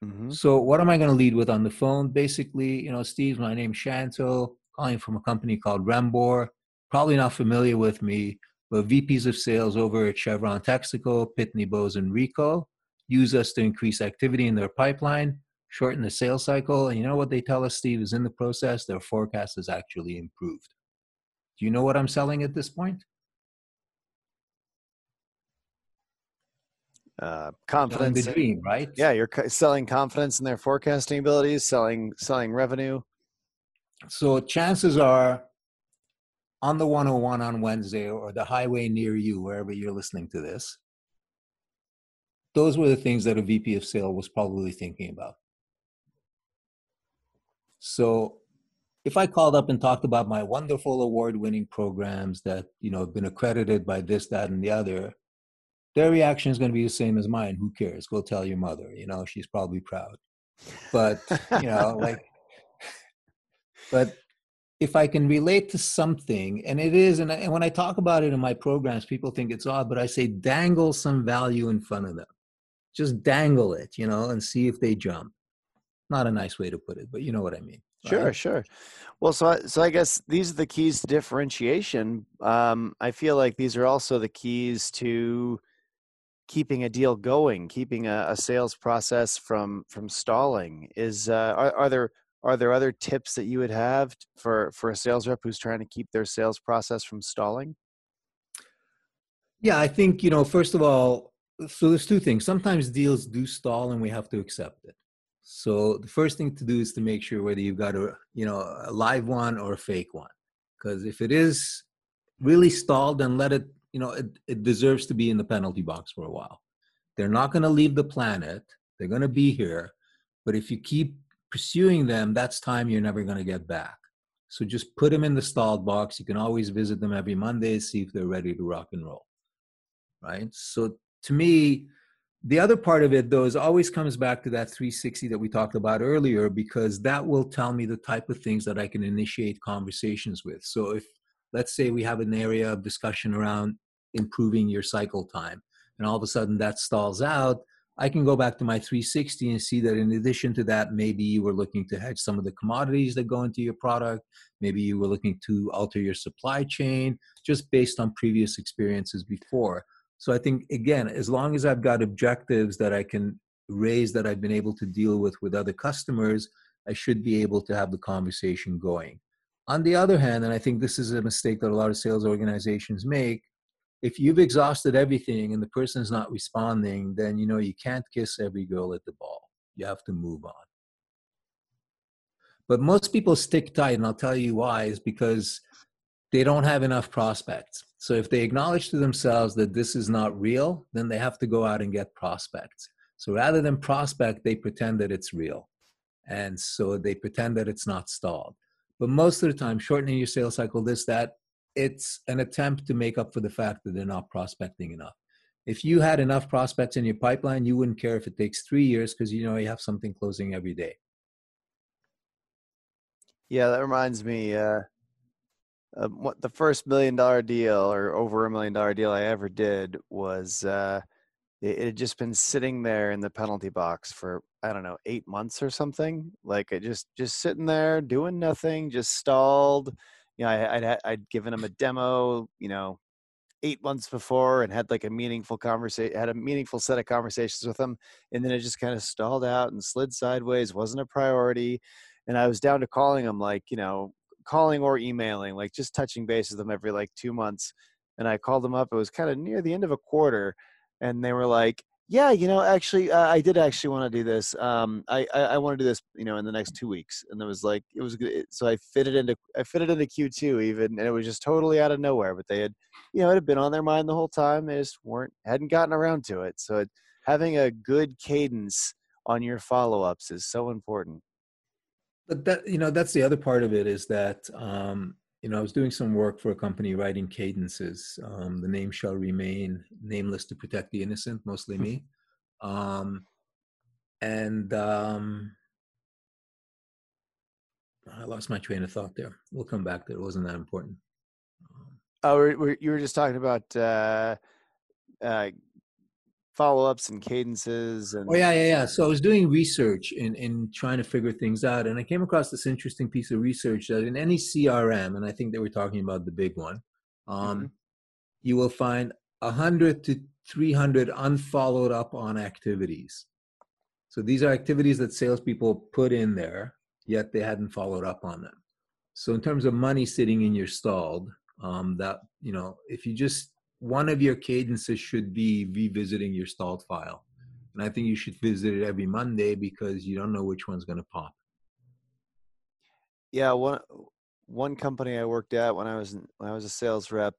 Mm-hmm. So what am I going to lead with on the phone? Basically, you know, Steve, my name's Shanto, calling from a company called Renbor. Probably not familiar with me, but VPs of sales over at Chevron Texaco, Pitney Bowes, and Ricoh use us to increase activity in their pipeline, shorten the sales cycle. And you know what they tell us, Steve, is in the process, their forecast has actually improved. Do you know what I'm selling at this point? Uh, confidence selling the dream right yeah you're selling confidence in their forecasting abilities selling selling revenue so chances are on the 101 on wednesday or the highway near you wherever you're listening to this those were the things that a VP of sale was probably thinking about. So if I called up and talked about my wonderful award-winning programs that you know have been accredited by this, that, and the other, their reaction is going to be the same as mine. Who cares? Go tell your mother. You know, she's probably proud. But you know, like, *laughs* but if I can relate to something, and it is, and, I, and when I talk about it in my programs, people think it's odd, but I say dangle some value in front of them just dangle it, you know, and see if they jump. Not a nice way to put it, but you know what I mean. Sure, right? sure. Well, so I, so I guess these are the keys to differentiation. Um, I feel like these are also the keys to keeping a deal going, keeping a, a sales process from from stalling. Is uh, are, are there are there other tips that you would have for for a sales rep who's trying to keep their sales process from stalling? Yeah, I think you know. First of all, so there's two things. Sometimes deals do stall, and we have to accept it. So the first thing to do is to make sure whether you've got a you know a live one or a fake one, because if it is really stalled, then let it you know it, it deserves to be in the penalty box for a while. They're not going to leave the planet. They're going to be here, but if you keep pursuing them, that's time you're never going to get back. So just put them in the stalled box. You can always visit them every Monday, see if they're ready to rock and roll. Right. So to me, the other part of it, though, is always comes back to that 360 that we talked about earlier, because that will tell me the type of things that I can initiate conversations with. So if, let's say, we have an area of discussion around improving your cycle time, and all of a sudden that stalls out, I can go back to my 360 and see that in addition to that, maybe you were looking to hedge some of the commodities that go into your product. Maybe you were looking to alter your supply chain just based on previous experiences before. So I think again, as long as I've got objectives that I can raise that I've been able to deal with with other customers, I should be able to have the conversation going. On the other hand, and I think this is a mistake that a lot of sales organizations make, if you've exhausted everything and the person is not responding, then you know you can't kiss every girl at the ball. You have to move on. But most people stick tight, and I'll tell you why, is because they don't have enough prospects. So if they acknowledge to themselves that this is not real, then they have to go out and get prospects. So rather than prospect, they pretend that it's real. And so they pretend that it's not stalled. But most of the time, shortening your sales cycle, this, that, it's an attempt to make up for the fact that they're not prospecting enough. If you had enough prospects in your pipeline, you wouldn't care if it takes three years because you know you have something closing every day. Yeah, that reminds me. Uh, uh, what the first million dollar deal or over a million dollar deal I ever did was uh, it, it, had just been sitting there in the penalty box for I don't know eight months or something. Like it just just sitting there doing nothing, just stalled. You know, I, I'd I'd given him a demo. You know, eight months before and had like a meaningful conversation, had a meaningful set of conversations with him, and then it just kind of stalled out and slid sideways. wasn't a priority, and I was down to calling him like you know calling or emailing, like just touching base with them every like two months. And I called them up. It was kind of near the end of a quarter, and they were like, "Yeah, you know, actually, uh, I did actually want to do this. Um, I, I, I want to do this, you know, in the next two weeks." And it was like, it was good. So I fitted into I fitted into Q two even, and it was just totally out of nowhere. But they had, you know, it had been on their mind the whole time. They just weren't hadn't gotten around to it. So it, having a good cadence on your follow ups is so important but that you know that's the other part of it is that um, you know I was doing some work for a company writing cadences. Um, the name shall remain nameless to protect the innocent, mostly me. Um, and um, I lost my train of thought there. We'll come back to it. It wasn't that important. Um, oh, you were just talking about uh, uh, follow-ups and cadences and oh yeah yeah yeah. So i was doing research in in trying to figure things out and i came across this interesting piece of research that in any crm and i think they were talking about the big one um, mm-hmm. you will find 100 to 300 unfollowed up on activities. So these are activities that salespeople put in there yet they hadn't followed up on them. So in terms of money sitting in your stalled um, that you know if you just one of your cadences should be revisiting your stalled file. And I think you should visit it every Monday because you don't know which one's going to pop. Yeah, one one company I worked at when I was when I was a sales rep,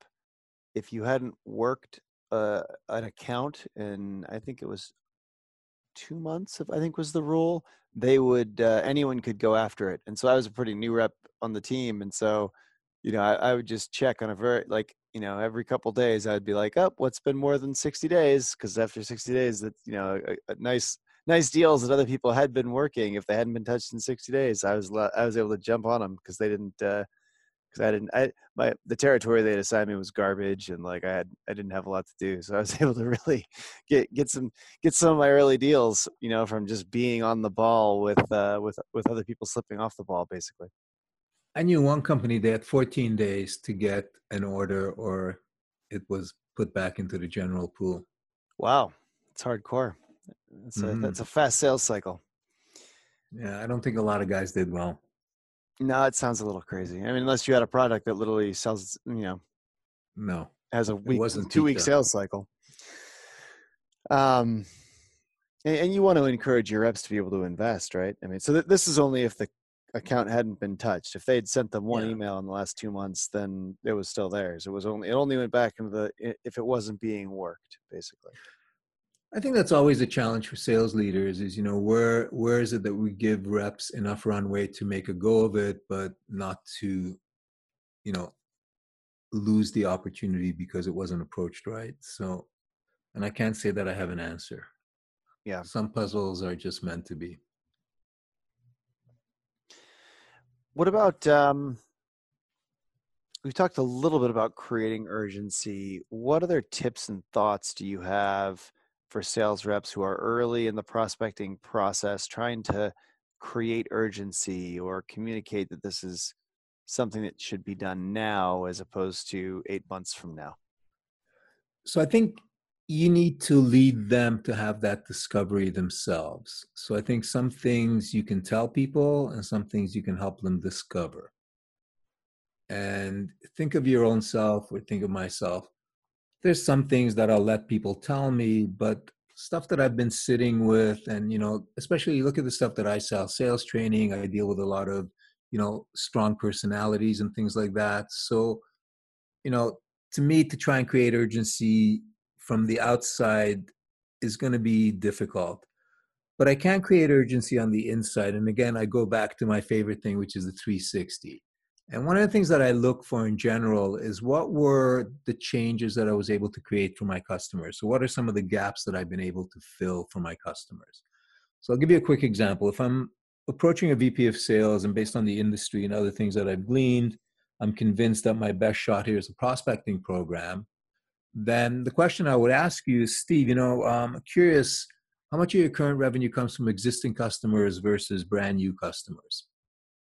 if you hadn't worked uh, an account and I think it was two months, if I think was the rule, they would uh, anyone could go after it. And so I was a pretty new rep on the team, and so you know I, I would just check on a very like you know every couple days i'd be like up oh, what's been more than 60 days? Because after 60 days that you know a, a nice nice deals that other people had been working. If they hadn't been touched in 60 days i was i was able to jump on them because they didn't because uh, i didn't i my the territory they'd assigned me was garbage and like i had i didn't have a lot to do. So i was *laughs* able to really get get some get some of my early deals you know from just being on the ball with uh with with other people slipping off the ball basically I knew one company they had 14 days to get an order or it was put back into the general pool. Wow, it's hardcore. That's a mm-hmm. that's a fast sales cycle. Yeah, I don't think a lot of guys did well. No, it sounds a little crazy. I mean, unless you had a product that literally sells, you know, no, has a week, two week sales cycle. Um, and, and, you want to encourage your reps to be able to invest, right? I mean, so th- this is only if the account hadn't been touched. If they had sent them one yeah. email in the last two months, then it was still theirs. It was only it only went back into the if it wasn't being worked, basically. I think that's always a challenge for sales leaders is, you know, where where is it that we give reps enough runway to make a go of it, but not to, you know, lose the opportunity because it wasn't approached right. So and I can't say that I have an answer. Yeah. Some puzzles are just meant to be. What about um, we've talked a little bit about creating urgency. What other tips and thoughts do you have for sales reps who are early in the prospecting process trying to create urgency or communicate that this is something that should be done now as opposed to 8 months from now? So I think you need to lead them to have that discovery themselves. So I think some things you can tell people and some things you can help them discover. And think of your own self or think of myself. There's some things that I'll let people tell me, but stuff that I've been sitting with, and you know, especially look at the stuff that I sell, sales training. I deal with a lot of, you know, strong personalities and things like that. So, you know, to me, to try and create urgency from the outside is going to be difficult. But I can create urgency on the inside. And again, I go back to my favorite thing, which is the 360. And one of the things that I look for in general is what were the changes that I was able to create for my customers? So, what are some of the gaps that I've been able to fill for my customers? So, I'll give you a quick example. If I'm approaching a VP of sales and based on the industry and other things that I've gleaned, I'm convinced that my best shot here is a prospecting program. Then the question I would ask you is, Steve, you know, I'm curious how much of your current revenue comes from existing customers versus brand new customers?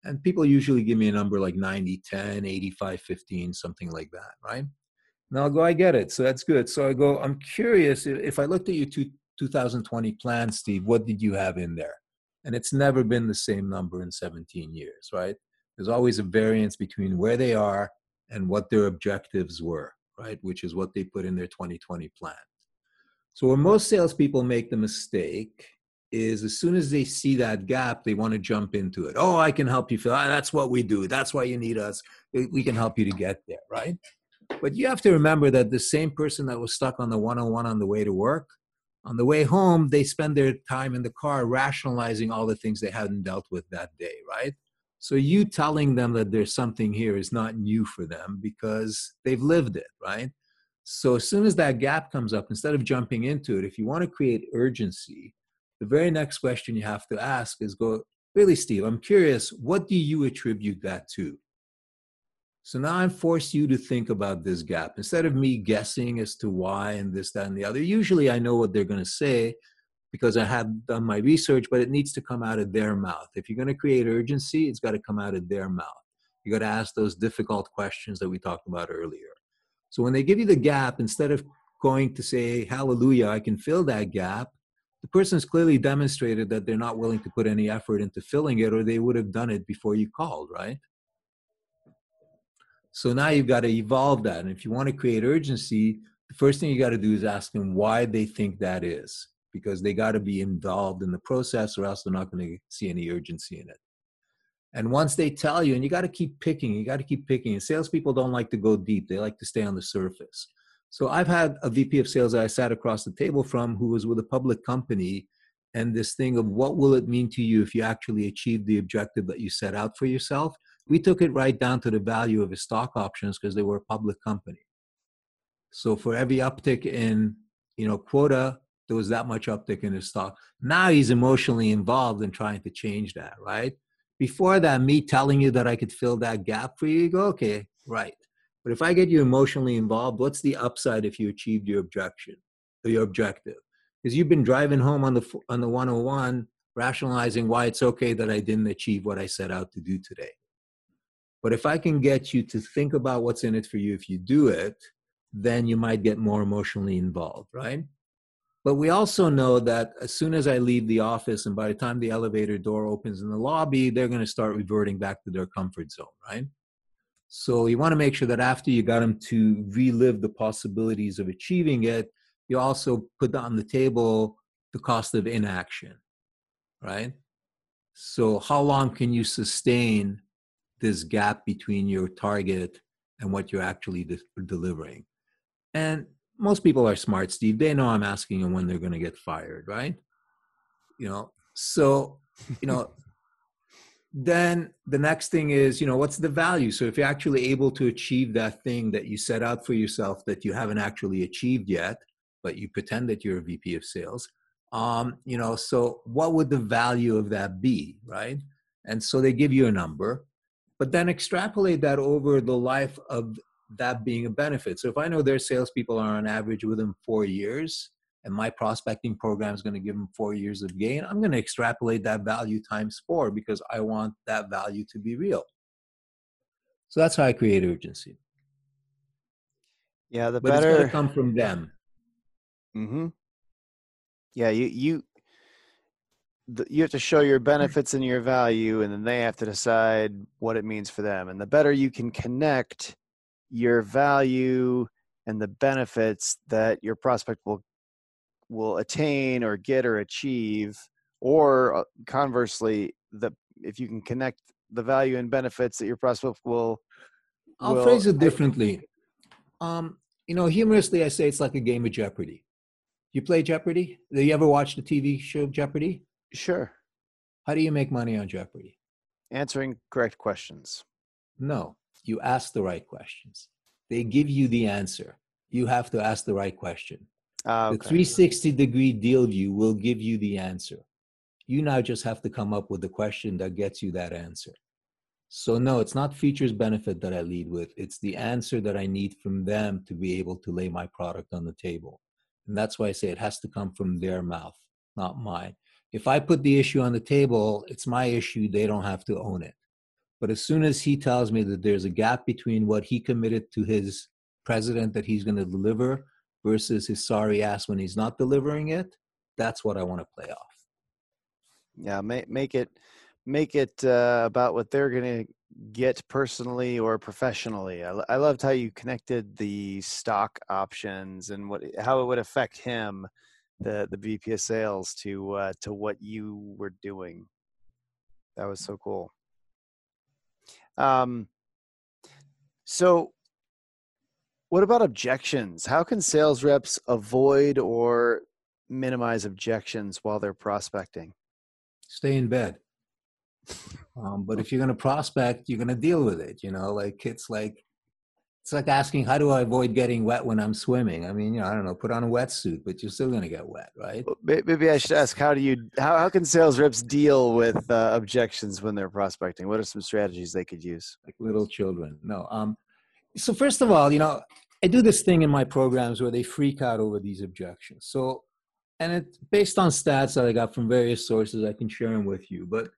and people usually give me a number like 90 10 85 15 something like that right? And i'll go i get it so that's good. So i go i'm curious if i looked at your two, 2020 plan steve what did you have in there? And it's never been the same number in 17 years right? There's always a variance between where they are and what their objectives were right which is what they put in their 2020 plan so where most salespeople make the mistake is as soon as they see that gap, they want to jump into it. Oh, I can help you fill. Ah, that's what we do. That's why you need us. We can help you to get there, right? But you have to remember that the same person that was stuck on the 101 on the way to work, on the way home, they spend their time in the car rationalizing all the things they hadn't dealt with that day, right? So you telling them that there's something here is not new for them because they've lived it, right? So as soon as that gap comes up, instead of jumping into it, if you want to create urgency, the very next question you have to ask is go, really, Steve, I'm curious, what do you attribute that to? So now I'm forced you to think about this gap. Instead of me guessing as to why and this, that, and the other, usually I know what they're going to say because I have done my research, but it needs to come out of their mouth. If you're going to create urgency, it's got to come out of their mouth. You got to ask those difficult questions that we talked about earlier. So when they give you the gap, instead of going to say, Hallelujah, I can fill that gap, the person has clearly demonstrated that they're not willing to put any effort into filling it or they would have done it before you called right so now you've got to evolve that and if you want to create urgency the first thing you got to do is ask them why they think that is because they got to be involved in the process or else they're not going to see any urgency in it and once they tell you and you got to keep picking you got to keep picking and salespeople don't like to go deep they like to stay on the surface so I've had a VP of sales that I sat across the table from who was with a public company and this thing of what will it mean to you if you actually achieve the objective that you set out for yourself. We took it right down to the value of his stock options because they were a public company. So for every uptick in, you know, quota, there was that much uptick in his stock. Now he's emotionally involved in trying to change that, right? Before that, me telling you that I could fill that gap for you, you go, okay, right. But if I get you emotionally involved, what's the upside if you achieved your objection or your objective? Because you've been driving home on the on the 101, rationalizing why it's okay that I didn't achieve what I set out to do today. But if I can get you to think about what's in it for you if you do it, then you might get more emotionally involved, right? But we also know that as soon as I leave the office and by the time the elevator door opens in the lobby, they're going to start reverting back to their comfort zone, right? So you want to make sure that after you got them to relive the possibilities of achieving it, you also put on the table the cost of inaction, right? So how long can you sustain this gap between your target and what you're actually de- delivering? And most people are smart, Steve. They know I'm asking them when they're going to get fired, right? You know, so you know then the next thing is you know what's the value so if you're actually able to achieve that thing that you set out for yourself that you haven't actually achieved yet but you pretend that you're a vp of sales um, you know so what would the value of that be right and so they give you a number but then extrapolate that over the life of that being a benefit so if i know their salespeople are on average within four years and my prospecting program is going to give them four years of gain, I'm going to extrapolate that value times four because I want that value to be real. So that's how I create urgency. Yeah, the but better it's going to come from them. Mm-hmm. Yeah, you you the, you have to show your benefits and your value, and then they have to decide what it means for them. And the better you can connect your value and the benefits that your prospect will will attain or get or achieve or uh, conversely the if you can connect the value and benefits that your prospect will i'll phrase it differently um, you know humorously i say it's like a game of jeopardy You play Jeopardy? Do you ever watch the TV show Jeopardy? Sure. How do you make money on Jeopardy? Answering correct questions. No, you ask the right questions. They give you the answer. You have to ask the right question. Uh, The 360 degree deal view will give you the answer. You now just have to come up with the question that gets you that answer. So, no, it's not features benefit that I lead with. It's the answer that I need from them to be able to lay my product on the table. And that's why I say it has to come from their mouth, not mine. If I put the issue on the table, it's my issue. They don't have to own it. But as soon as he tells me that there's a gap between what he committed to his president that he's going to deliver versus his sorry ass when he's not delivering it, that's what I want to play off. Yeah, make make it make it uh, about what they're going to get personally or professionally. I, I loved how you connected the stock options and what how it would affect him, the the VP of sales, to uh, to what you were doing. That was so cool. Um, so what about objections? How can sales reps avoid or minimize objections while they're prospecting? Stay in bed. Um, but if you're going to prospect, you're going to deal with it. You know, like it's like it's like asking how do I avoid getting wet when I'm swimming. I mean, you know, I don't know, put on a wetsuit, but you're still going to get wet, right? Maybe I should ask how do you how how can sales reps deal with uh, objections when they're prospecting? What are some strategies they could use? Like little children. No. Um. So first of all, you know, I do this thing in my programs where they freak out over these objections. So, and it's based on stats that I got from various sources. I can share them with you, but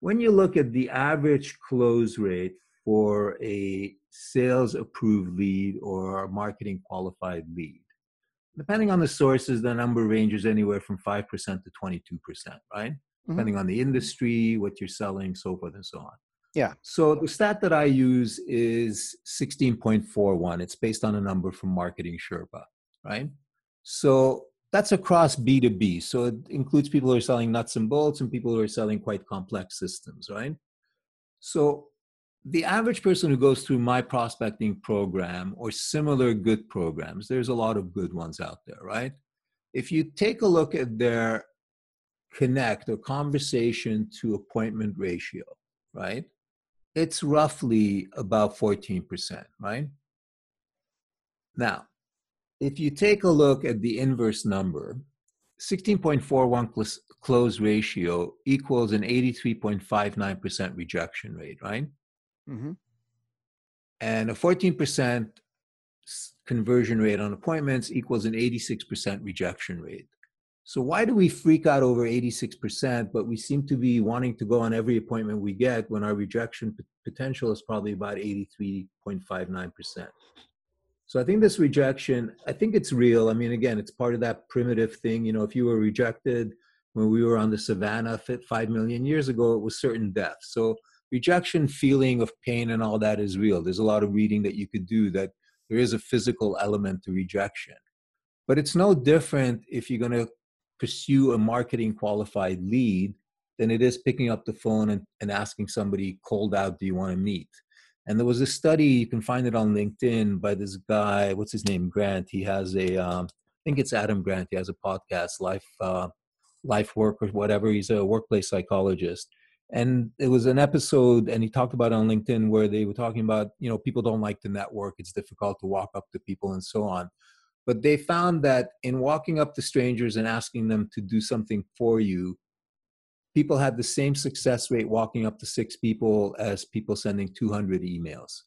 when you look at the average close rate for a sales approved lead or marketing qualified lead, depending on the sources, the number ranges anywhere from 5% to 22%, right? Mm-hmm. Depending on the industry, what you're selling, so forth and so on. Yeah. So the stat that I use is 16.41. It's based on a number from Marketing Sherpa, right? So that's across B2B. So it includes people who are selling nuts and bolts and people who are selling quite complex systems, right? So the average person who goes through my prospecting program or similar good programs, there's a lot of good ones out there, right? If you take a look at their connect or conversation to appointment ratio, right? It's roughly about 14%, right? Now, if you take a look at the inverse number, 16.41 close ratio equals an 83.59% rejection rate, right? Mm-hmm. And a 14% conversion rate on appointments equals an 86% rejection rate. So why do we freak out over 86%, but we seem to be wanting to go on every appointment we get when our rejection potential is probably about 83.59%? So I think this rejection, I think it's real. I mean, again, it's part of that primitive thing. You know, if you were rejected when we were on the savannah five million years ago, it was certain death. So rejection, feeling of pain, and all that is real. There's a lot of reading that you could do that there is a physical element to rejection. But it's no different if you're going to pursue a marketing qualified lead than it is picking up the phone and, and asking somebody cold out, do you want to meet? And there was a study, you can find it on LinkedIn by this guy, what's his name? Grant. He has a, um, I think it's Adam Grant. He has a podcast, Life, uh, Life Work or whatever. He's a workplace psychologist. And it was an episode, and he talked about on LinkedIn where they were talking about, you know, people don't like to network. It's difficult to walk up to people and so on. But they found that in walking up to strangers and asking them to do something for you, people had the same success rate walking up to six people as people sending 200 emails.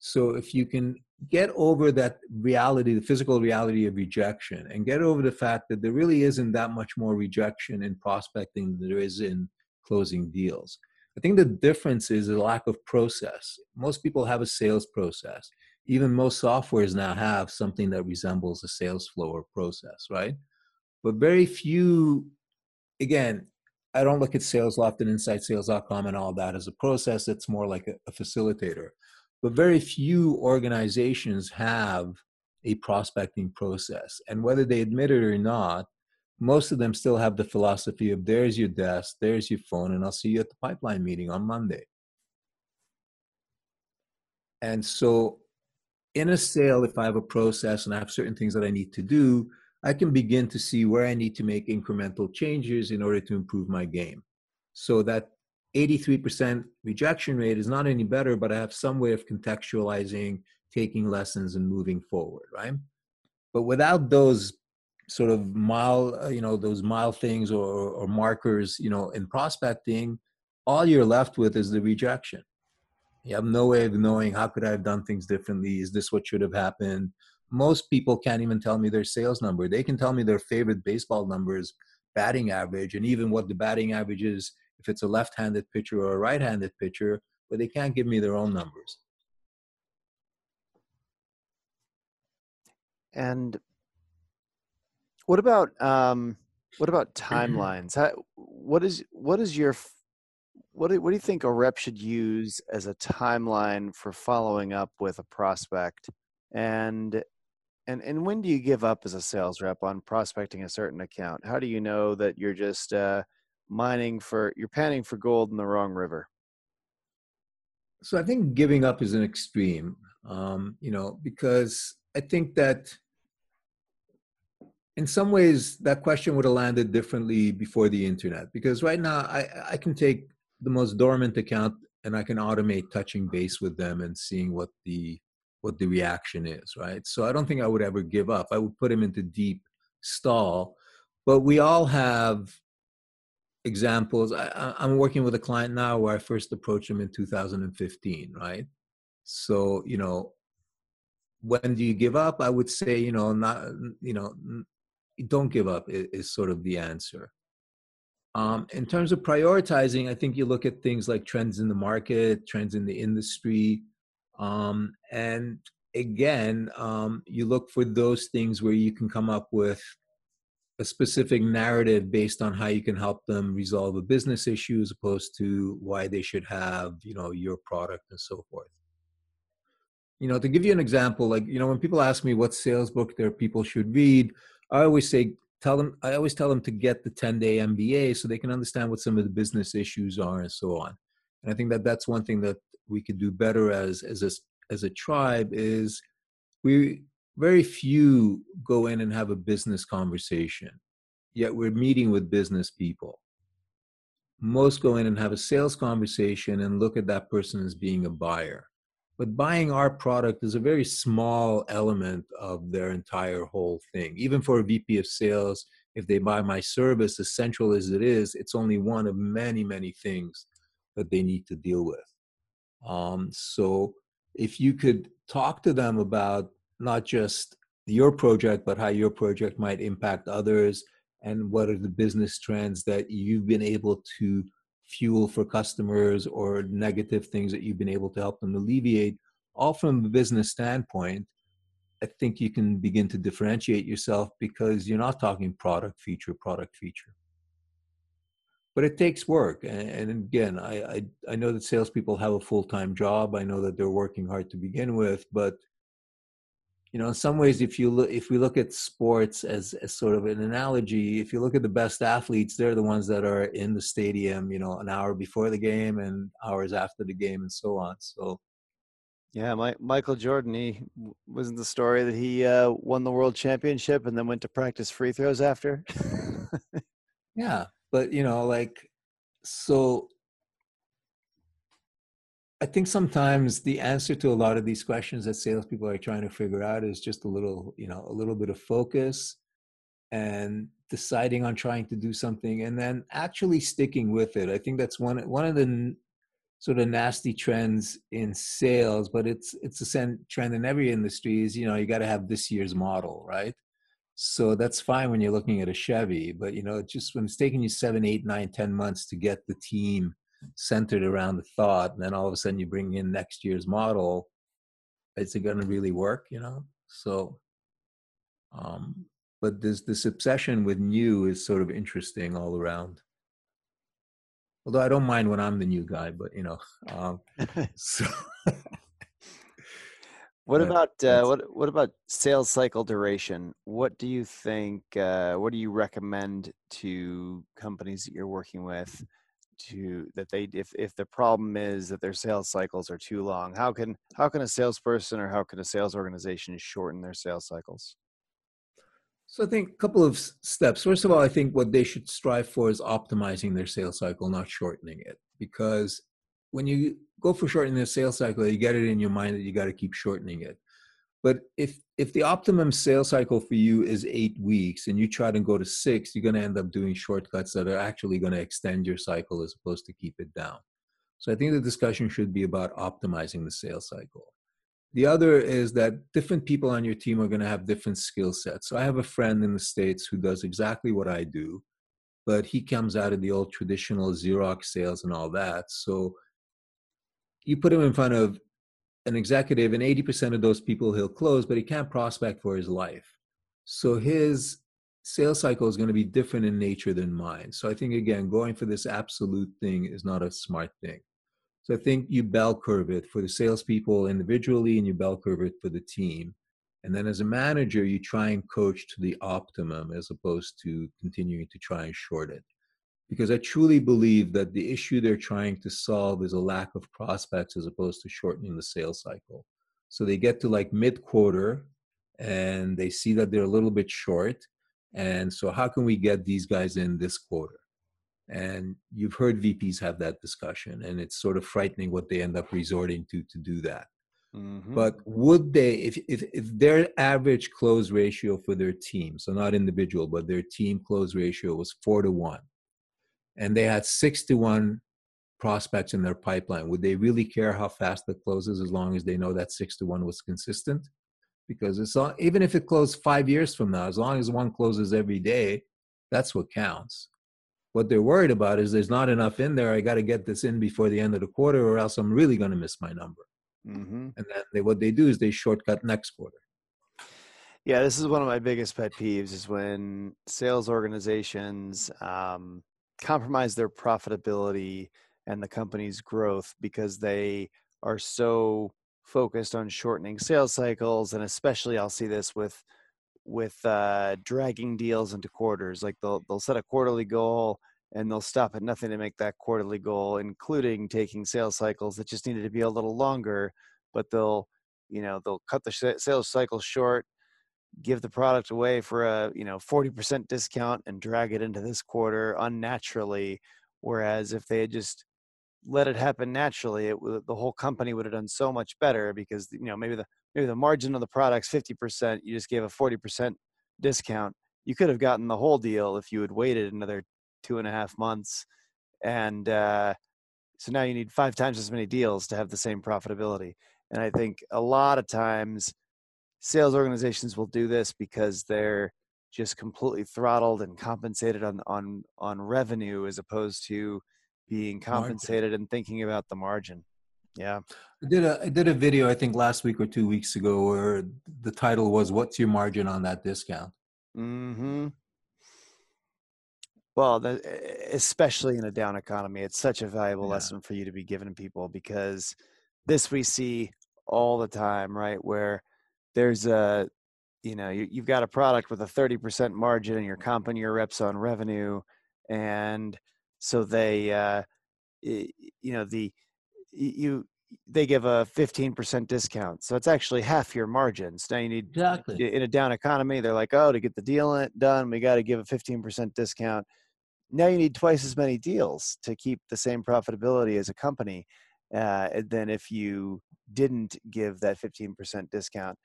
So if you can get over that reality, the physical reality of rejection, and get over the fact that there really isn't that much more rejection in prospecting than there is in closing deals. I think the difference is a lack of process. Most people have a sales process. Even most softwares now have something that resembles a sales flow or process, right? But very few, again, I don't look at SalesLoft and InsideSales.com and all that as a process. It's more like a, a facilitator. But very few organizations have a prospecting process. And whether they admit it or not, most of them still have the philosophy of there's your desk, there's your phone, and I'll see you at the pipeline meeting on Monday. And so, in a sale, if I have a process and I have certain things that I need to do, I can begin to see where I need to make incremental changes in order to improve my game. So that 83% rejection rate is not any better, but I have some way of contextualizing, taking lessons, and moving forward, right? But without those sort of mile, uh, you know, those mile things or, or markers, you know, in prospecting, all you're left with is the rejection. You have no way of knowing how could I have done things differently? Is this what should have happened? Most people can't even tell me their sales number. They can tell me their favorite baseball numbers, batting average, and even what the batting average is if it's a left-handed pitcher or a right-handed pitcher, but they can't give me their own numbers. And what about um, what about timelines? How, what is what is your what do, what do you think a rep should use as a timeline for following up with a prospect? And and and when do you give up as a sales rep on prospecting a certain account? How do you know that you're just uh, mining for you're panning for gold in the wrong river? So I think giving up is an extreme, um, you know, because I think that in some ways that question would have landed differently before the internet. Because right now I, I can take the most dormant account and I can automate touching base with them and seeing what the what the reaction is, right? So I don't think I would ever give up. I would put him into deep stall. But we all have examples. I, am working with a client now where I first approached him in 2015, right? So, you know, when do you give up? I would say, you know, not, you know, don't give up is, is sort of the answer. Um, in terms of prioritizing, I think you look at things like trends in the market, trends in the industry, um, and again, um, you look for those things where you can come up with a specific narrative based on how you can help them resolve a business issue as opposed to why they should have, you know, your product and so forth. You know, to give you an example, like, you know, when people ask me what sales book their people should read, I always say tell them i always tell them to get the 10 day mba so they can understand what some of the business issues are and so on. And i think that that's one thing that we could do better as as a, as a tribe is we very few go in and have a business conversation yet we're meeting with business people. Most go in and have a sales conversation and look at that person as being a buyer but buying our product is a very small element of their entire whole thing. Even for a vp of sales if they buy my service as central as it is it's only one of many many things that they need to deal with. Um, so if you could talk to them about not just your project but how your project might impact others and what are the business trends that you've been able to fuel for customers or negative things that you've been able to help them alleviate, all from a business standpoint, I think you can begin to differentiate yourself because you're not talking product feature, product feature. But it takes work. And, and again, I, I, I know that salespeople have a full time job. I know that they're working hard to begin with, but you know in some ways if you look if we look at sports as, as sort of an analogy if you look at the best athletes they're the ones that are in the stadium you know an hour before the game and hours after the game and so on. So yeah my, michael jordan he wasn't the story that he uh, won the world championship and then went to practice free throws after? *laughs* Yeah but you know like so I think sometimes the answer to a lot of these questions that salespeople are trying to figure out is just a little, you know, a little bit of focus and deciding on trying to do something and then actually sticking with it. I think that's one one of the sort of nasty trends in sales, but it's it's a trend in every industry. Is you know you got to have this year's model, right? So that's fine when you're looking at a Chevy, but you know just when it's taking you seven, eight, nine, ten months to get the team centered around the thought and then all of a sudden you bring in next year's model is it going to really work you know? So um but this this obsession with new is sort of interesting all around. Although i don't mind when i'm the new guy but you know um *laughs* so *laughs* what about uh, what what about sales cycle duration? What do you think uh, what do you recommend to companies that you're working with to that they if if the problem is that their sales cycles are too long how can how can a salesperson or how can a sales organization shorten their sales cycles So I think a couple of steps. First of all, I think what they should strive for is optimizing their sales cycle, not shortening it. Because when you go for shortening the sales cycle, you get it in your mind that you got to keep shortening it. But if if the optimum sales cycle for you is eight weeks and you try to go to six, you're going to end up doing shortcuts that are actually going to extend your cycle as opposed to keep it down. So I think the discussion should be about optimizing the sales cycle. The other is that different people on your team are going to have different skill sets. So I have a friend in the States who does exactly what I do, but he comes out of the old traditional Xerox sales and all that. So you put him in front of an executive, and 80% of those people he'll close, but he can't prospect for his life. So his sales cycle is going to be different in nature than mine. So I think, again, going for this absolute thing is not a smart thing. So I think you bell curve it for the salespeople individually and you bell curve it for the team. And then as a manager, you try and coach to the optimum as opposed to continuing to try and short it. Because I truly believe that the issue they're trying to solve is a lack of prospects as opposed to shortening the sales cycle. So they get to like mid quarter and they see that they're a little bit short. And so, how can we get these guys in this quarter? And you've heard VPs have that discussion, and it's sort of frightening what they end up resorting to to do that. Mm-hmm. But would they, if, if, if their average close ratio for their team, so not individual, but their team close ratio was four to one, and they had 61 prospects in their pipeline, would they really care how fast it closes as long as they know that six to one was consistent? Because it's all, even if it closed five years from now, as long as one closes every day, that's what counts. What they're worried about is there's not enough in there. I got to get this in before the end of the quarter, or else I'm really going to miss my number. Mm-hmm. And then they, what they do is they shortcut next quarter. Yeah, this is one of my biggest pet peeves is when sales organizations um, compromise their profitability and the company's growth because they are so focused on shortening sales cycles and especially I'll see this with with uh, dragging deals into quarters. Like they'll they'll set a quarterly goal and they'll stop at nothing to make that quarterly goal, including taking sales cycles that just needed to be a little longer. But they'll you know they'll cut the sales cycle short, give the product away for a you know 40% discount and drag it into this quarter unnaturally. Whereas if they had just let it happen naturally, it the whole company would have done so much better because you know maybe the maybe the margin of the product's 50%, you just gave a 40% discount. You could have gotten the whole deal if you had waited another two and a half months. And uh, so now you need five times as many deals to have the same profitability. And I think a lot of times sales organizations will do this because they're just completely throttled and compensated on on on revenue as opposed to being compensated margin. and thinking about the margin. Yeah. I did a I did a video I think last week or two weeks ago where the title was "What's your margin on that discount?" mm-hmm Well, the, especially in a down economy, it's such a valuable yeah. lesson for you to be giving people because this we see all the time, right? Where there's a you know you, you've got a product with a 30% margin and you're comping your reps on revenue and so they uh, you know the you they give a 15% discount. So it's actually half your margins. Now you need exactly in a down economy, they're like, oh, to get the deal done, we got to give a 15% discount. Now you need twice as many deals to keep the same profitability as a company uh, than if you didn't give that 15% discount.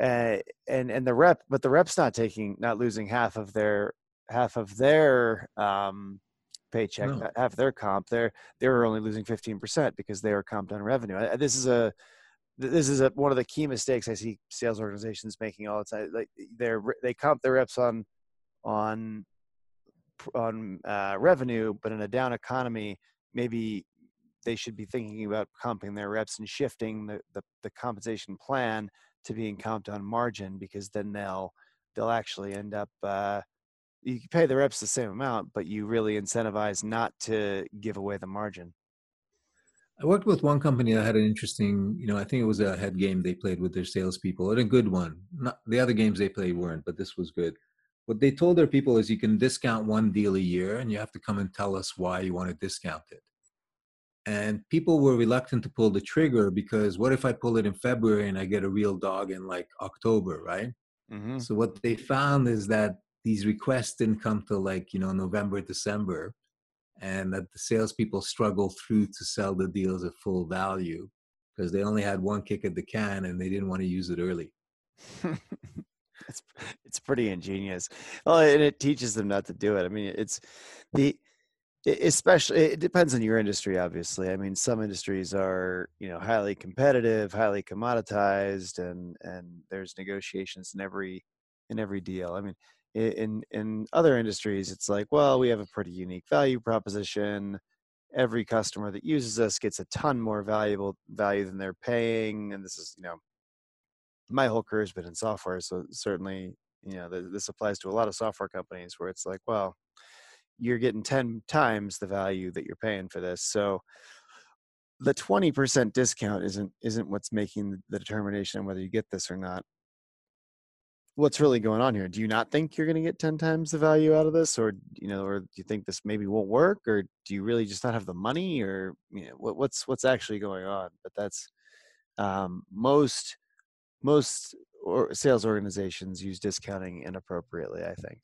Uh, and and the rep, but the rep's not taking, not losing half of their half of their um, paycheck, no. half their comp. They're they're only losing fifteen percent because they are comped on revenue. This is a this is a, one of the key mistakes I see sales organizations making all the time. Like they're they comp their reps on on on uh, revenue, but in a down economy, maybe they should be thinking about comping their reps and shifting the, the, the compensation plan to being comped on margin because then they'll they'll actually end up uh, you pay the reps the same amount, but you really incentivize not to give away the margin. I worked with one company that had an interesting, you know, I think it was a head game they played with their salespeople, and a good one. Not the other games they played weren't, but this was good. What they told their people is you can discount one deal a year, and you have to come and tell us why you want to discount it. And people were reluctant to pull the trigger because what if I pull it in February and I get a real dog in like October, right? Mm-hmm. So what they found is that these requests didn't come till like you know November, December, and that the salespeople struggle through to sell the deals at full value because they only had one kick at the can and they didn't want to use it early. *laughs* it's it's pretty ingenious. Well, and it teaches them not to do it. I mean, it's the especially it depends on your industry obviously. I mean some industries are you know highly competitive highly commoditized and and there's negotiations in every in every deal. I mean in in other industries it's like well we have a pretty unique value proposition. Every customer that uses us gets a ton more valuable value than they're paying and this is you know my whole career has been in software so certainly you know this applies to a lot of software companies where it's like well you're getting 10 times the value that you're paying for this so the 20% discount isn't isn't what's making the determination whether you get this or not. What's really going on here? Do you not think you're going to get 10 times the value out of this or you know or do you think this maybe won't work or do you really just not have the money or you know what, what's what's actually going on? But that's um, most most or sales organizations use discounting inappropriately i think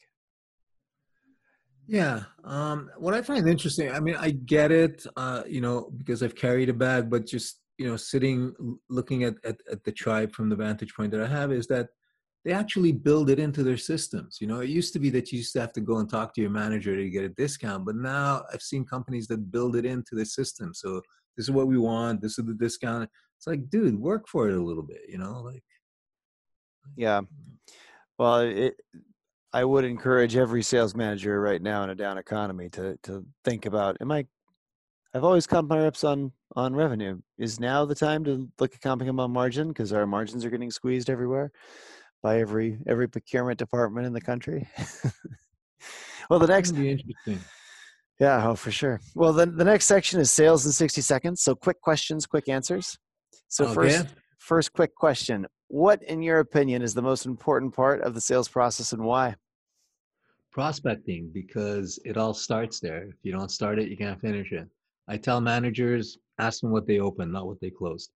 yeah. Um, what I find interesting, I mean, I get it, uh, you know, because I've carried a bag, but just, you know, sitting looking at, at, at the tribe from the vantage point that I have is that they actually build it into their systems. You know, it used to be that you used to have to go and talk to your manager to get a discount, but now I've seen companies that build it into the system. So this is what we want. This is the discount. It's like, dude, work for it a little bit, you know, like. Yeah. Well, it, I would encourage every sales manager right now in a down economy to to think about am I I've always comped my reps on on revenue. Is now the time to look at comping them on margin because our margins are getting squeezed everywhere by every every procurement department in the country. *laughs* well, the next interesting. Yeah, oh for sure. Well, the the next section is sales in 60 seconds. So quick questions, quick answers. So okay. first first quick question. What in your opinion is the most important part of the sales process and why? prospecting because it all starts there. If you don't start it, you can't finish it. I tell managers, ask them what they opened, not what they closed.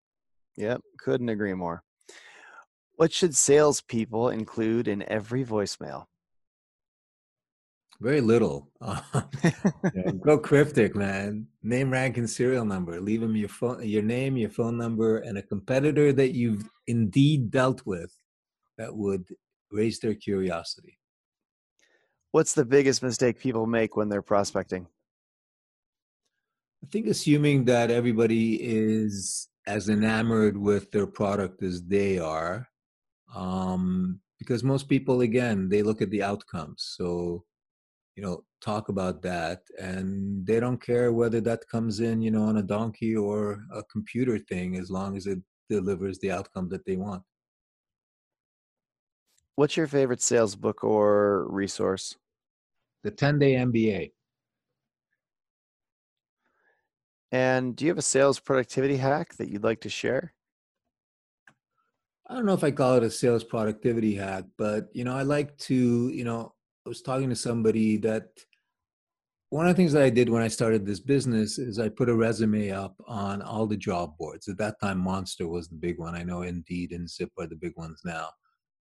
Yep, couldn't agree more. What should salespeople include in every voicemail? Very little. *laughs* go cryptic, man. Name, rank, and serial number. Leave them your phone, your name, your phone number, and a competitor that you've indeed dealt with that would raise their curiosity what's the biggest mistake people make when they're prospecting? I think assuming that everybody is as enamored with their product as they are, um, because most people, again, they look at the outcomes. So, you know, talk about that, and they don't care whether that comes in, you know, on a donkey or a computer thing, as long as it delivers the outcome that they want. What's your favorite sales book or resource? The 10 Day MBA. And do you have a sales productivity hack that you'd like to share? I don't know if I call it a sales productivity hack, but you know, I like to, you know, I was talking to somebody that one of the things that I did when I started this business is I put a resume up on all the job boards. At that time, Monster was the big one. I know Indeed and Zip are the big ones now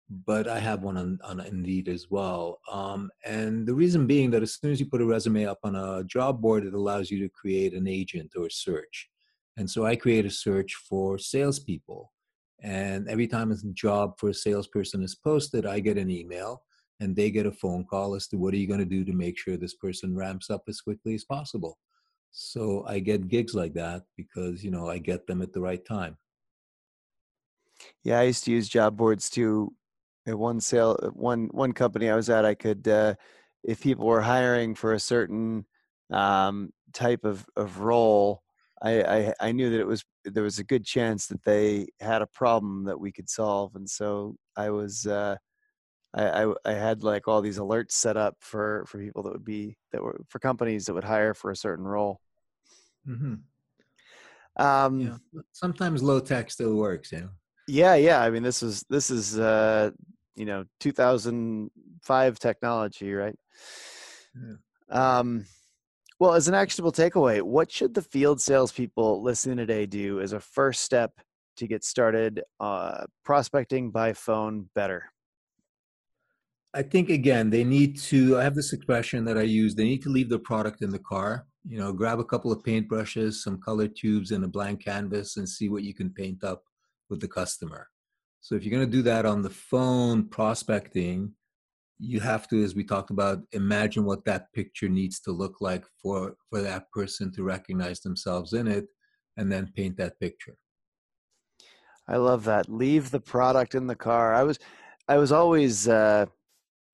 but I have one on, on Indeed as well. Um, and the reason being that as soon as you put a resume up on a job board, it allows you to create an agent or a search. And so I create a search for salespeople. And every time a job for a salesperson is posted, I get an email and they get a phone call as to what are you going to do to make sure this person ramps up as quickly as possible. So I get gigs like that because, you know, I get them at the right time. Yeah, I used to use job boards too at one sale one one company I was at, I could uh, if people were hiring for a certain um, type of of role, I, I, I knew that it was there was a good chance that they had a problem that we could solve, and so I was uh, I, I, I had like all these alerts set up for for people that would be that were for companies that would hire for a certain role. Mm-hmm. Um, yeah. Sometimes low tech still works, you know. Yeah, yeah. I mean, this is this is uh, you know 2005 technology right yeah. um, well as an actionable takeaway what should the field salespeople listening today do as a first step to get started uh, prospecting by phone better I think again, they need to. I have this expression that I use. They need to leave the product in the car. You know, grab a couple of paintbrushes, some color tubes, and a blank canvas, and see what you can paint up with the customer. So if you're going to do that on the phone prospecting, you have to, as we talked about, imagine what that picture needs to look like for for that person to recognize themselves in it, and then paint that picture. I love that. Leave the product in the car. I was, I was always. Uh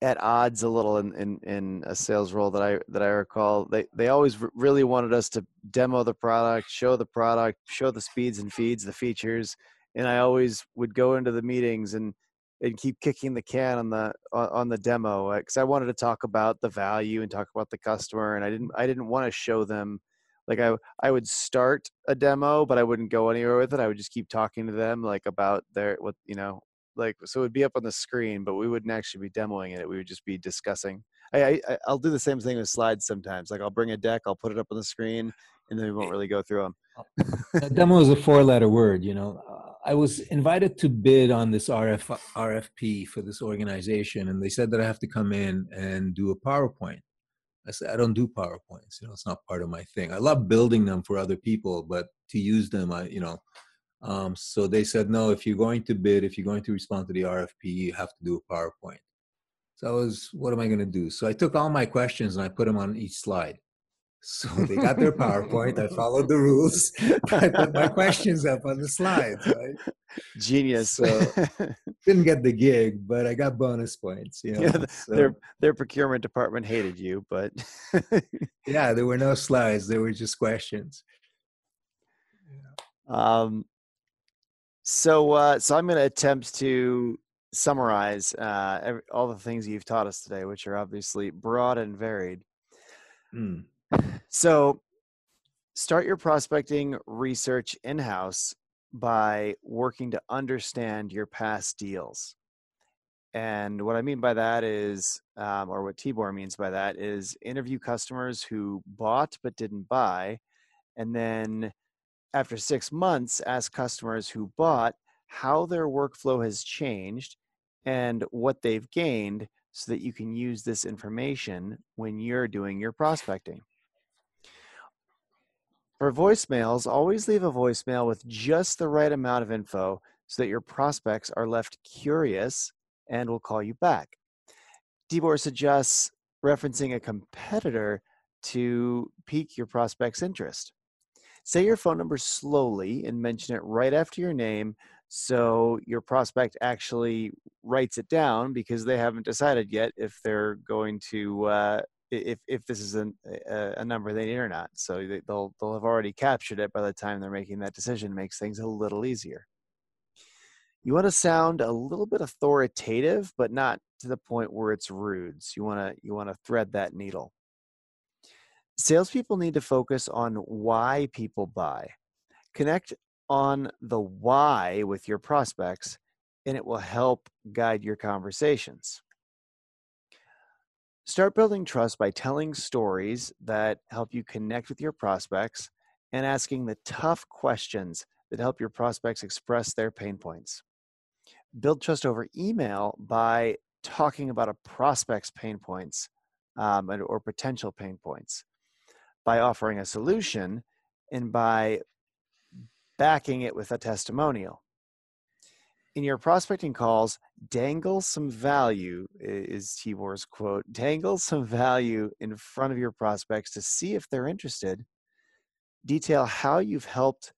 at odds a little in, in, in a sales role that I that I recall. They they always really wanted us to demo the product, show the product, show the speeds and feeds, the features, and I always would go into the meetings and and keep kicking the can on the on the demo uh, because I wanted to talk about the value and talk about the customer, and I didn't I didn't want to show them like I I would start a demo, but I wouldn't go anywhere with it. I would just keep talking to them like about their what you know like so it would be up on the screen but we wouldn't actually be demoing it we would just be discussing. I, I i'll do the same thing with slides sometimes like i'll bring a deck i'll put it up on the screen and then we won't really go through them oh, *laughs* demo is a four letter word you know? Uh, i was invited to bid on this rf rfp for this organization and they said that i have to come in and do a powerpoint. I said i don't do powerpoints you know it's not part of my thing. I love building them for other people but to use them i you know um, so they said, no, if you're going to bid, if you're going to respond to the RFP, you have to do a PowerPoint. So I was, what am I going to do? So I took all my questions and I put them on each slide. So they got their PowerPoint. I followed the rules. *laughs* I put my questions up on the slides. Right? Genius. So didn't get the gig, but I got bonus points. You *laughs* know? Yeah, so, their their procurement department hated you, but yeah, there were no *laughs* slides. There were just questions. Um, so, uh, so I'm going to attempt to summarize uh, every, all the things you've taught us today, which are obviously broad and varied. Mm. *sighs* So, start your prospecting research in house by working to understand your past deals. And what I mean by that is, um, or what Tibor means by that is interview customers who bought but didn't buy, and then after six months, ask customers who bought how their workflow has changed and what they've gained so that you can use this information when you're doing your prospecting. For voicemails, always leave a voicemail with just the right amount of info so that your prospects are left curious and will call you back. Tibor suggests referencing a competitor to pique your prospect's interest. Say your phone number slowly and mention it right after your name so your prospect actually writes it down because they haven't decided yet if they're going to uh, if if this is an, a, a, number they need or not. So they, they'll they'll have already captured it by the time they're making that decision. It makes things a little easier. You want to sound a little bit authoritative, but not to the point where it's rude. So you want to you want to thread that needle salespeople need to focus on why people buy. Connect on the why with your prospects, and it will help guide your conversations. Start building trust by telling stories that help you connect with your prospects and asking the tough questions that help your prospects express their pain points. Build trust over email by talking about a prospect's pain points um, or potential pain points by offering a solution and by backing it with a testimonial. In your prospecting calls, dangle some value, is Tibor's quote, dangle some value in front of your prospects to see if they're interested. Detail how you've helped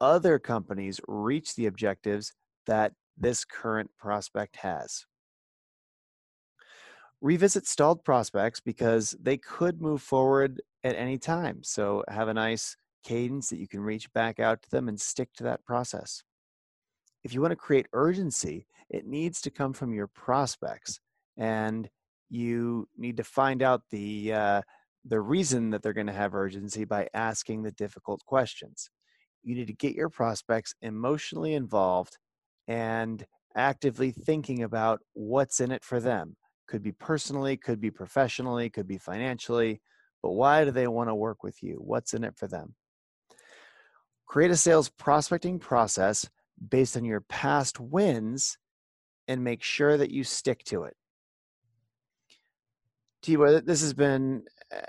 other companies reach the objectives that this current prospect has. Revisit stalled prospects because they could move forward at any time. So have a nice cadence that you can reach back out to them and stick to that process. If you want to create urgency, it needs to come from your prospects, and you need to find out the uh, the reason that they're going to have urgency by asking the difficult questions. You need to get your prospects emotionally involved and actively thinking about what's in it for them. Could be personally, could be professionally, could be financially but why do they want to work with you? What's in it for them? Create a sales prospecting process based on your past wins and make sure that you stick to it. Tibor, this has been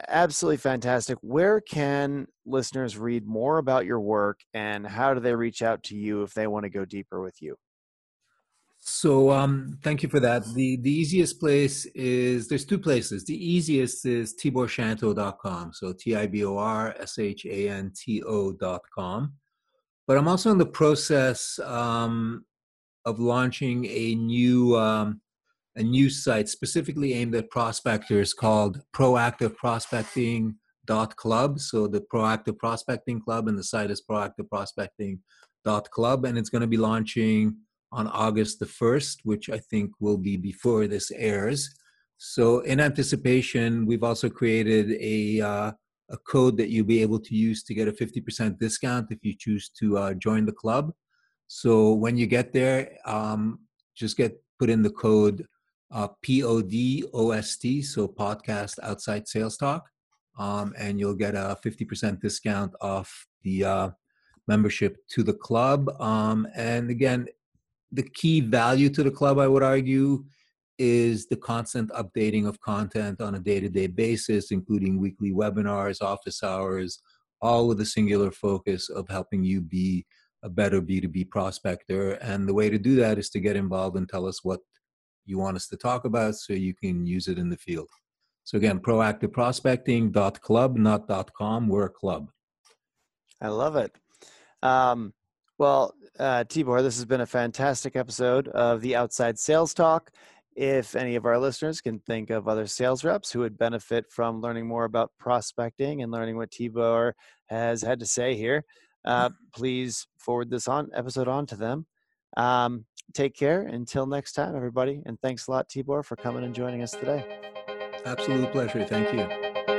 absolutely fantastic. Where can listeners read more about your work and how do they reach out to you if they want to go deeper with you? So um, thank you for that. The the easiest place is there's two places. The easiest is tiborshanto.com. So T I B O R S H A N T O.com. But I'm also in the process um, of launching a new um, a new site specifically aimed at prospectors called Proactive Prospecting dot club so the proactive prospecting club and the site is proactive prospecting dot club and it's going to be launching on August the 1st, which I think will be before this airs. So, in anticipation, we've also created a, uh, a code that you'll be able to use to get a 50% discount if you choose to uh, join the club. So, when you get there, um, just get put in the code uh, PODOST, so podcast outside sales talk, um, and you'll get a 50% discount off the uh, membership to the club. Um, and again, the key value to the club, I would argue, is the constant updating of content on a day to day basis, including weekly webinars, office hours, all with a singular focus of helping you be a better B2B prospector. And the way to do that is to get involved and tell us what you want us to talk about so you can use it in the field. So again, proactiveprospecting.club, not dot .com. We're a club. I love it. Um, well, uh, Tibor, this has been a fantastic episode of the Outside Sales Talk. If any of our listeners can think of other sales reps who would benefit from learning more about prospecting and learning what Tibor has had to say here, uh, *laughs* please forward this on episode on to them. Um, take care until next time, everybody. And thanks a lot, Tibor, for coming and joining us today. Absolute pleasure. Thank you.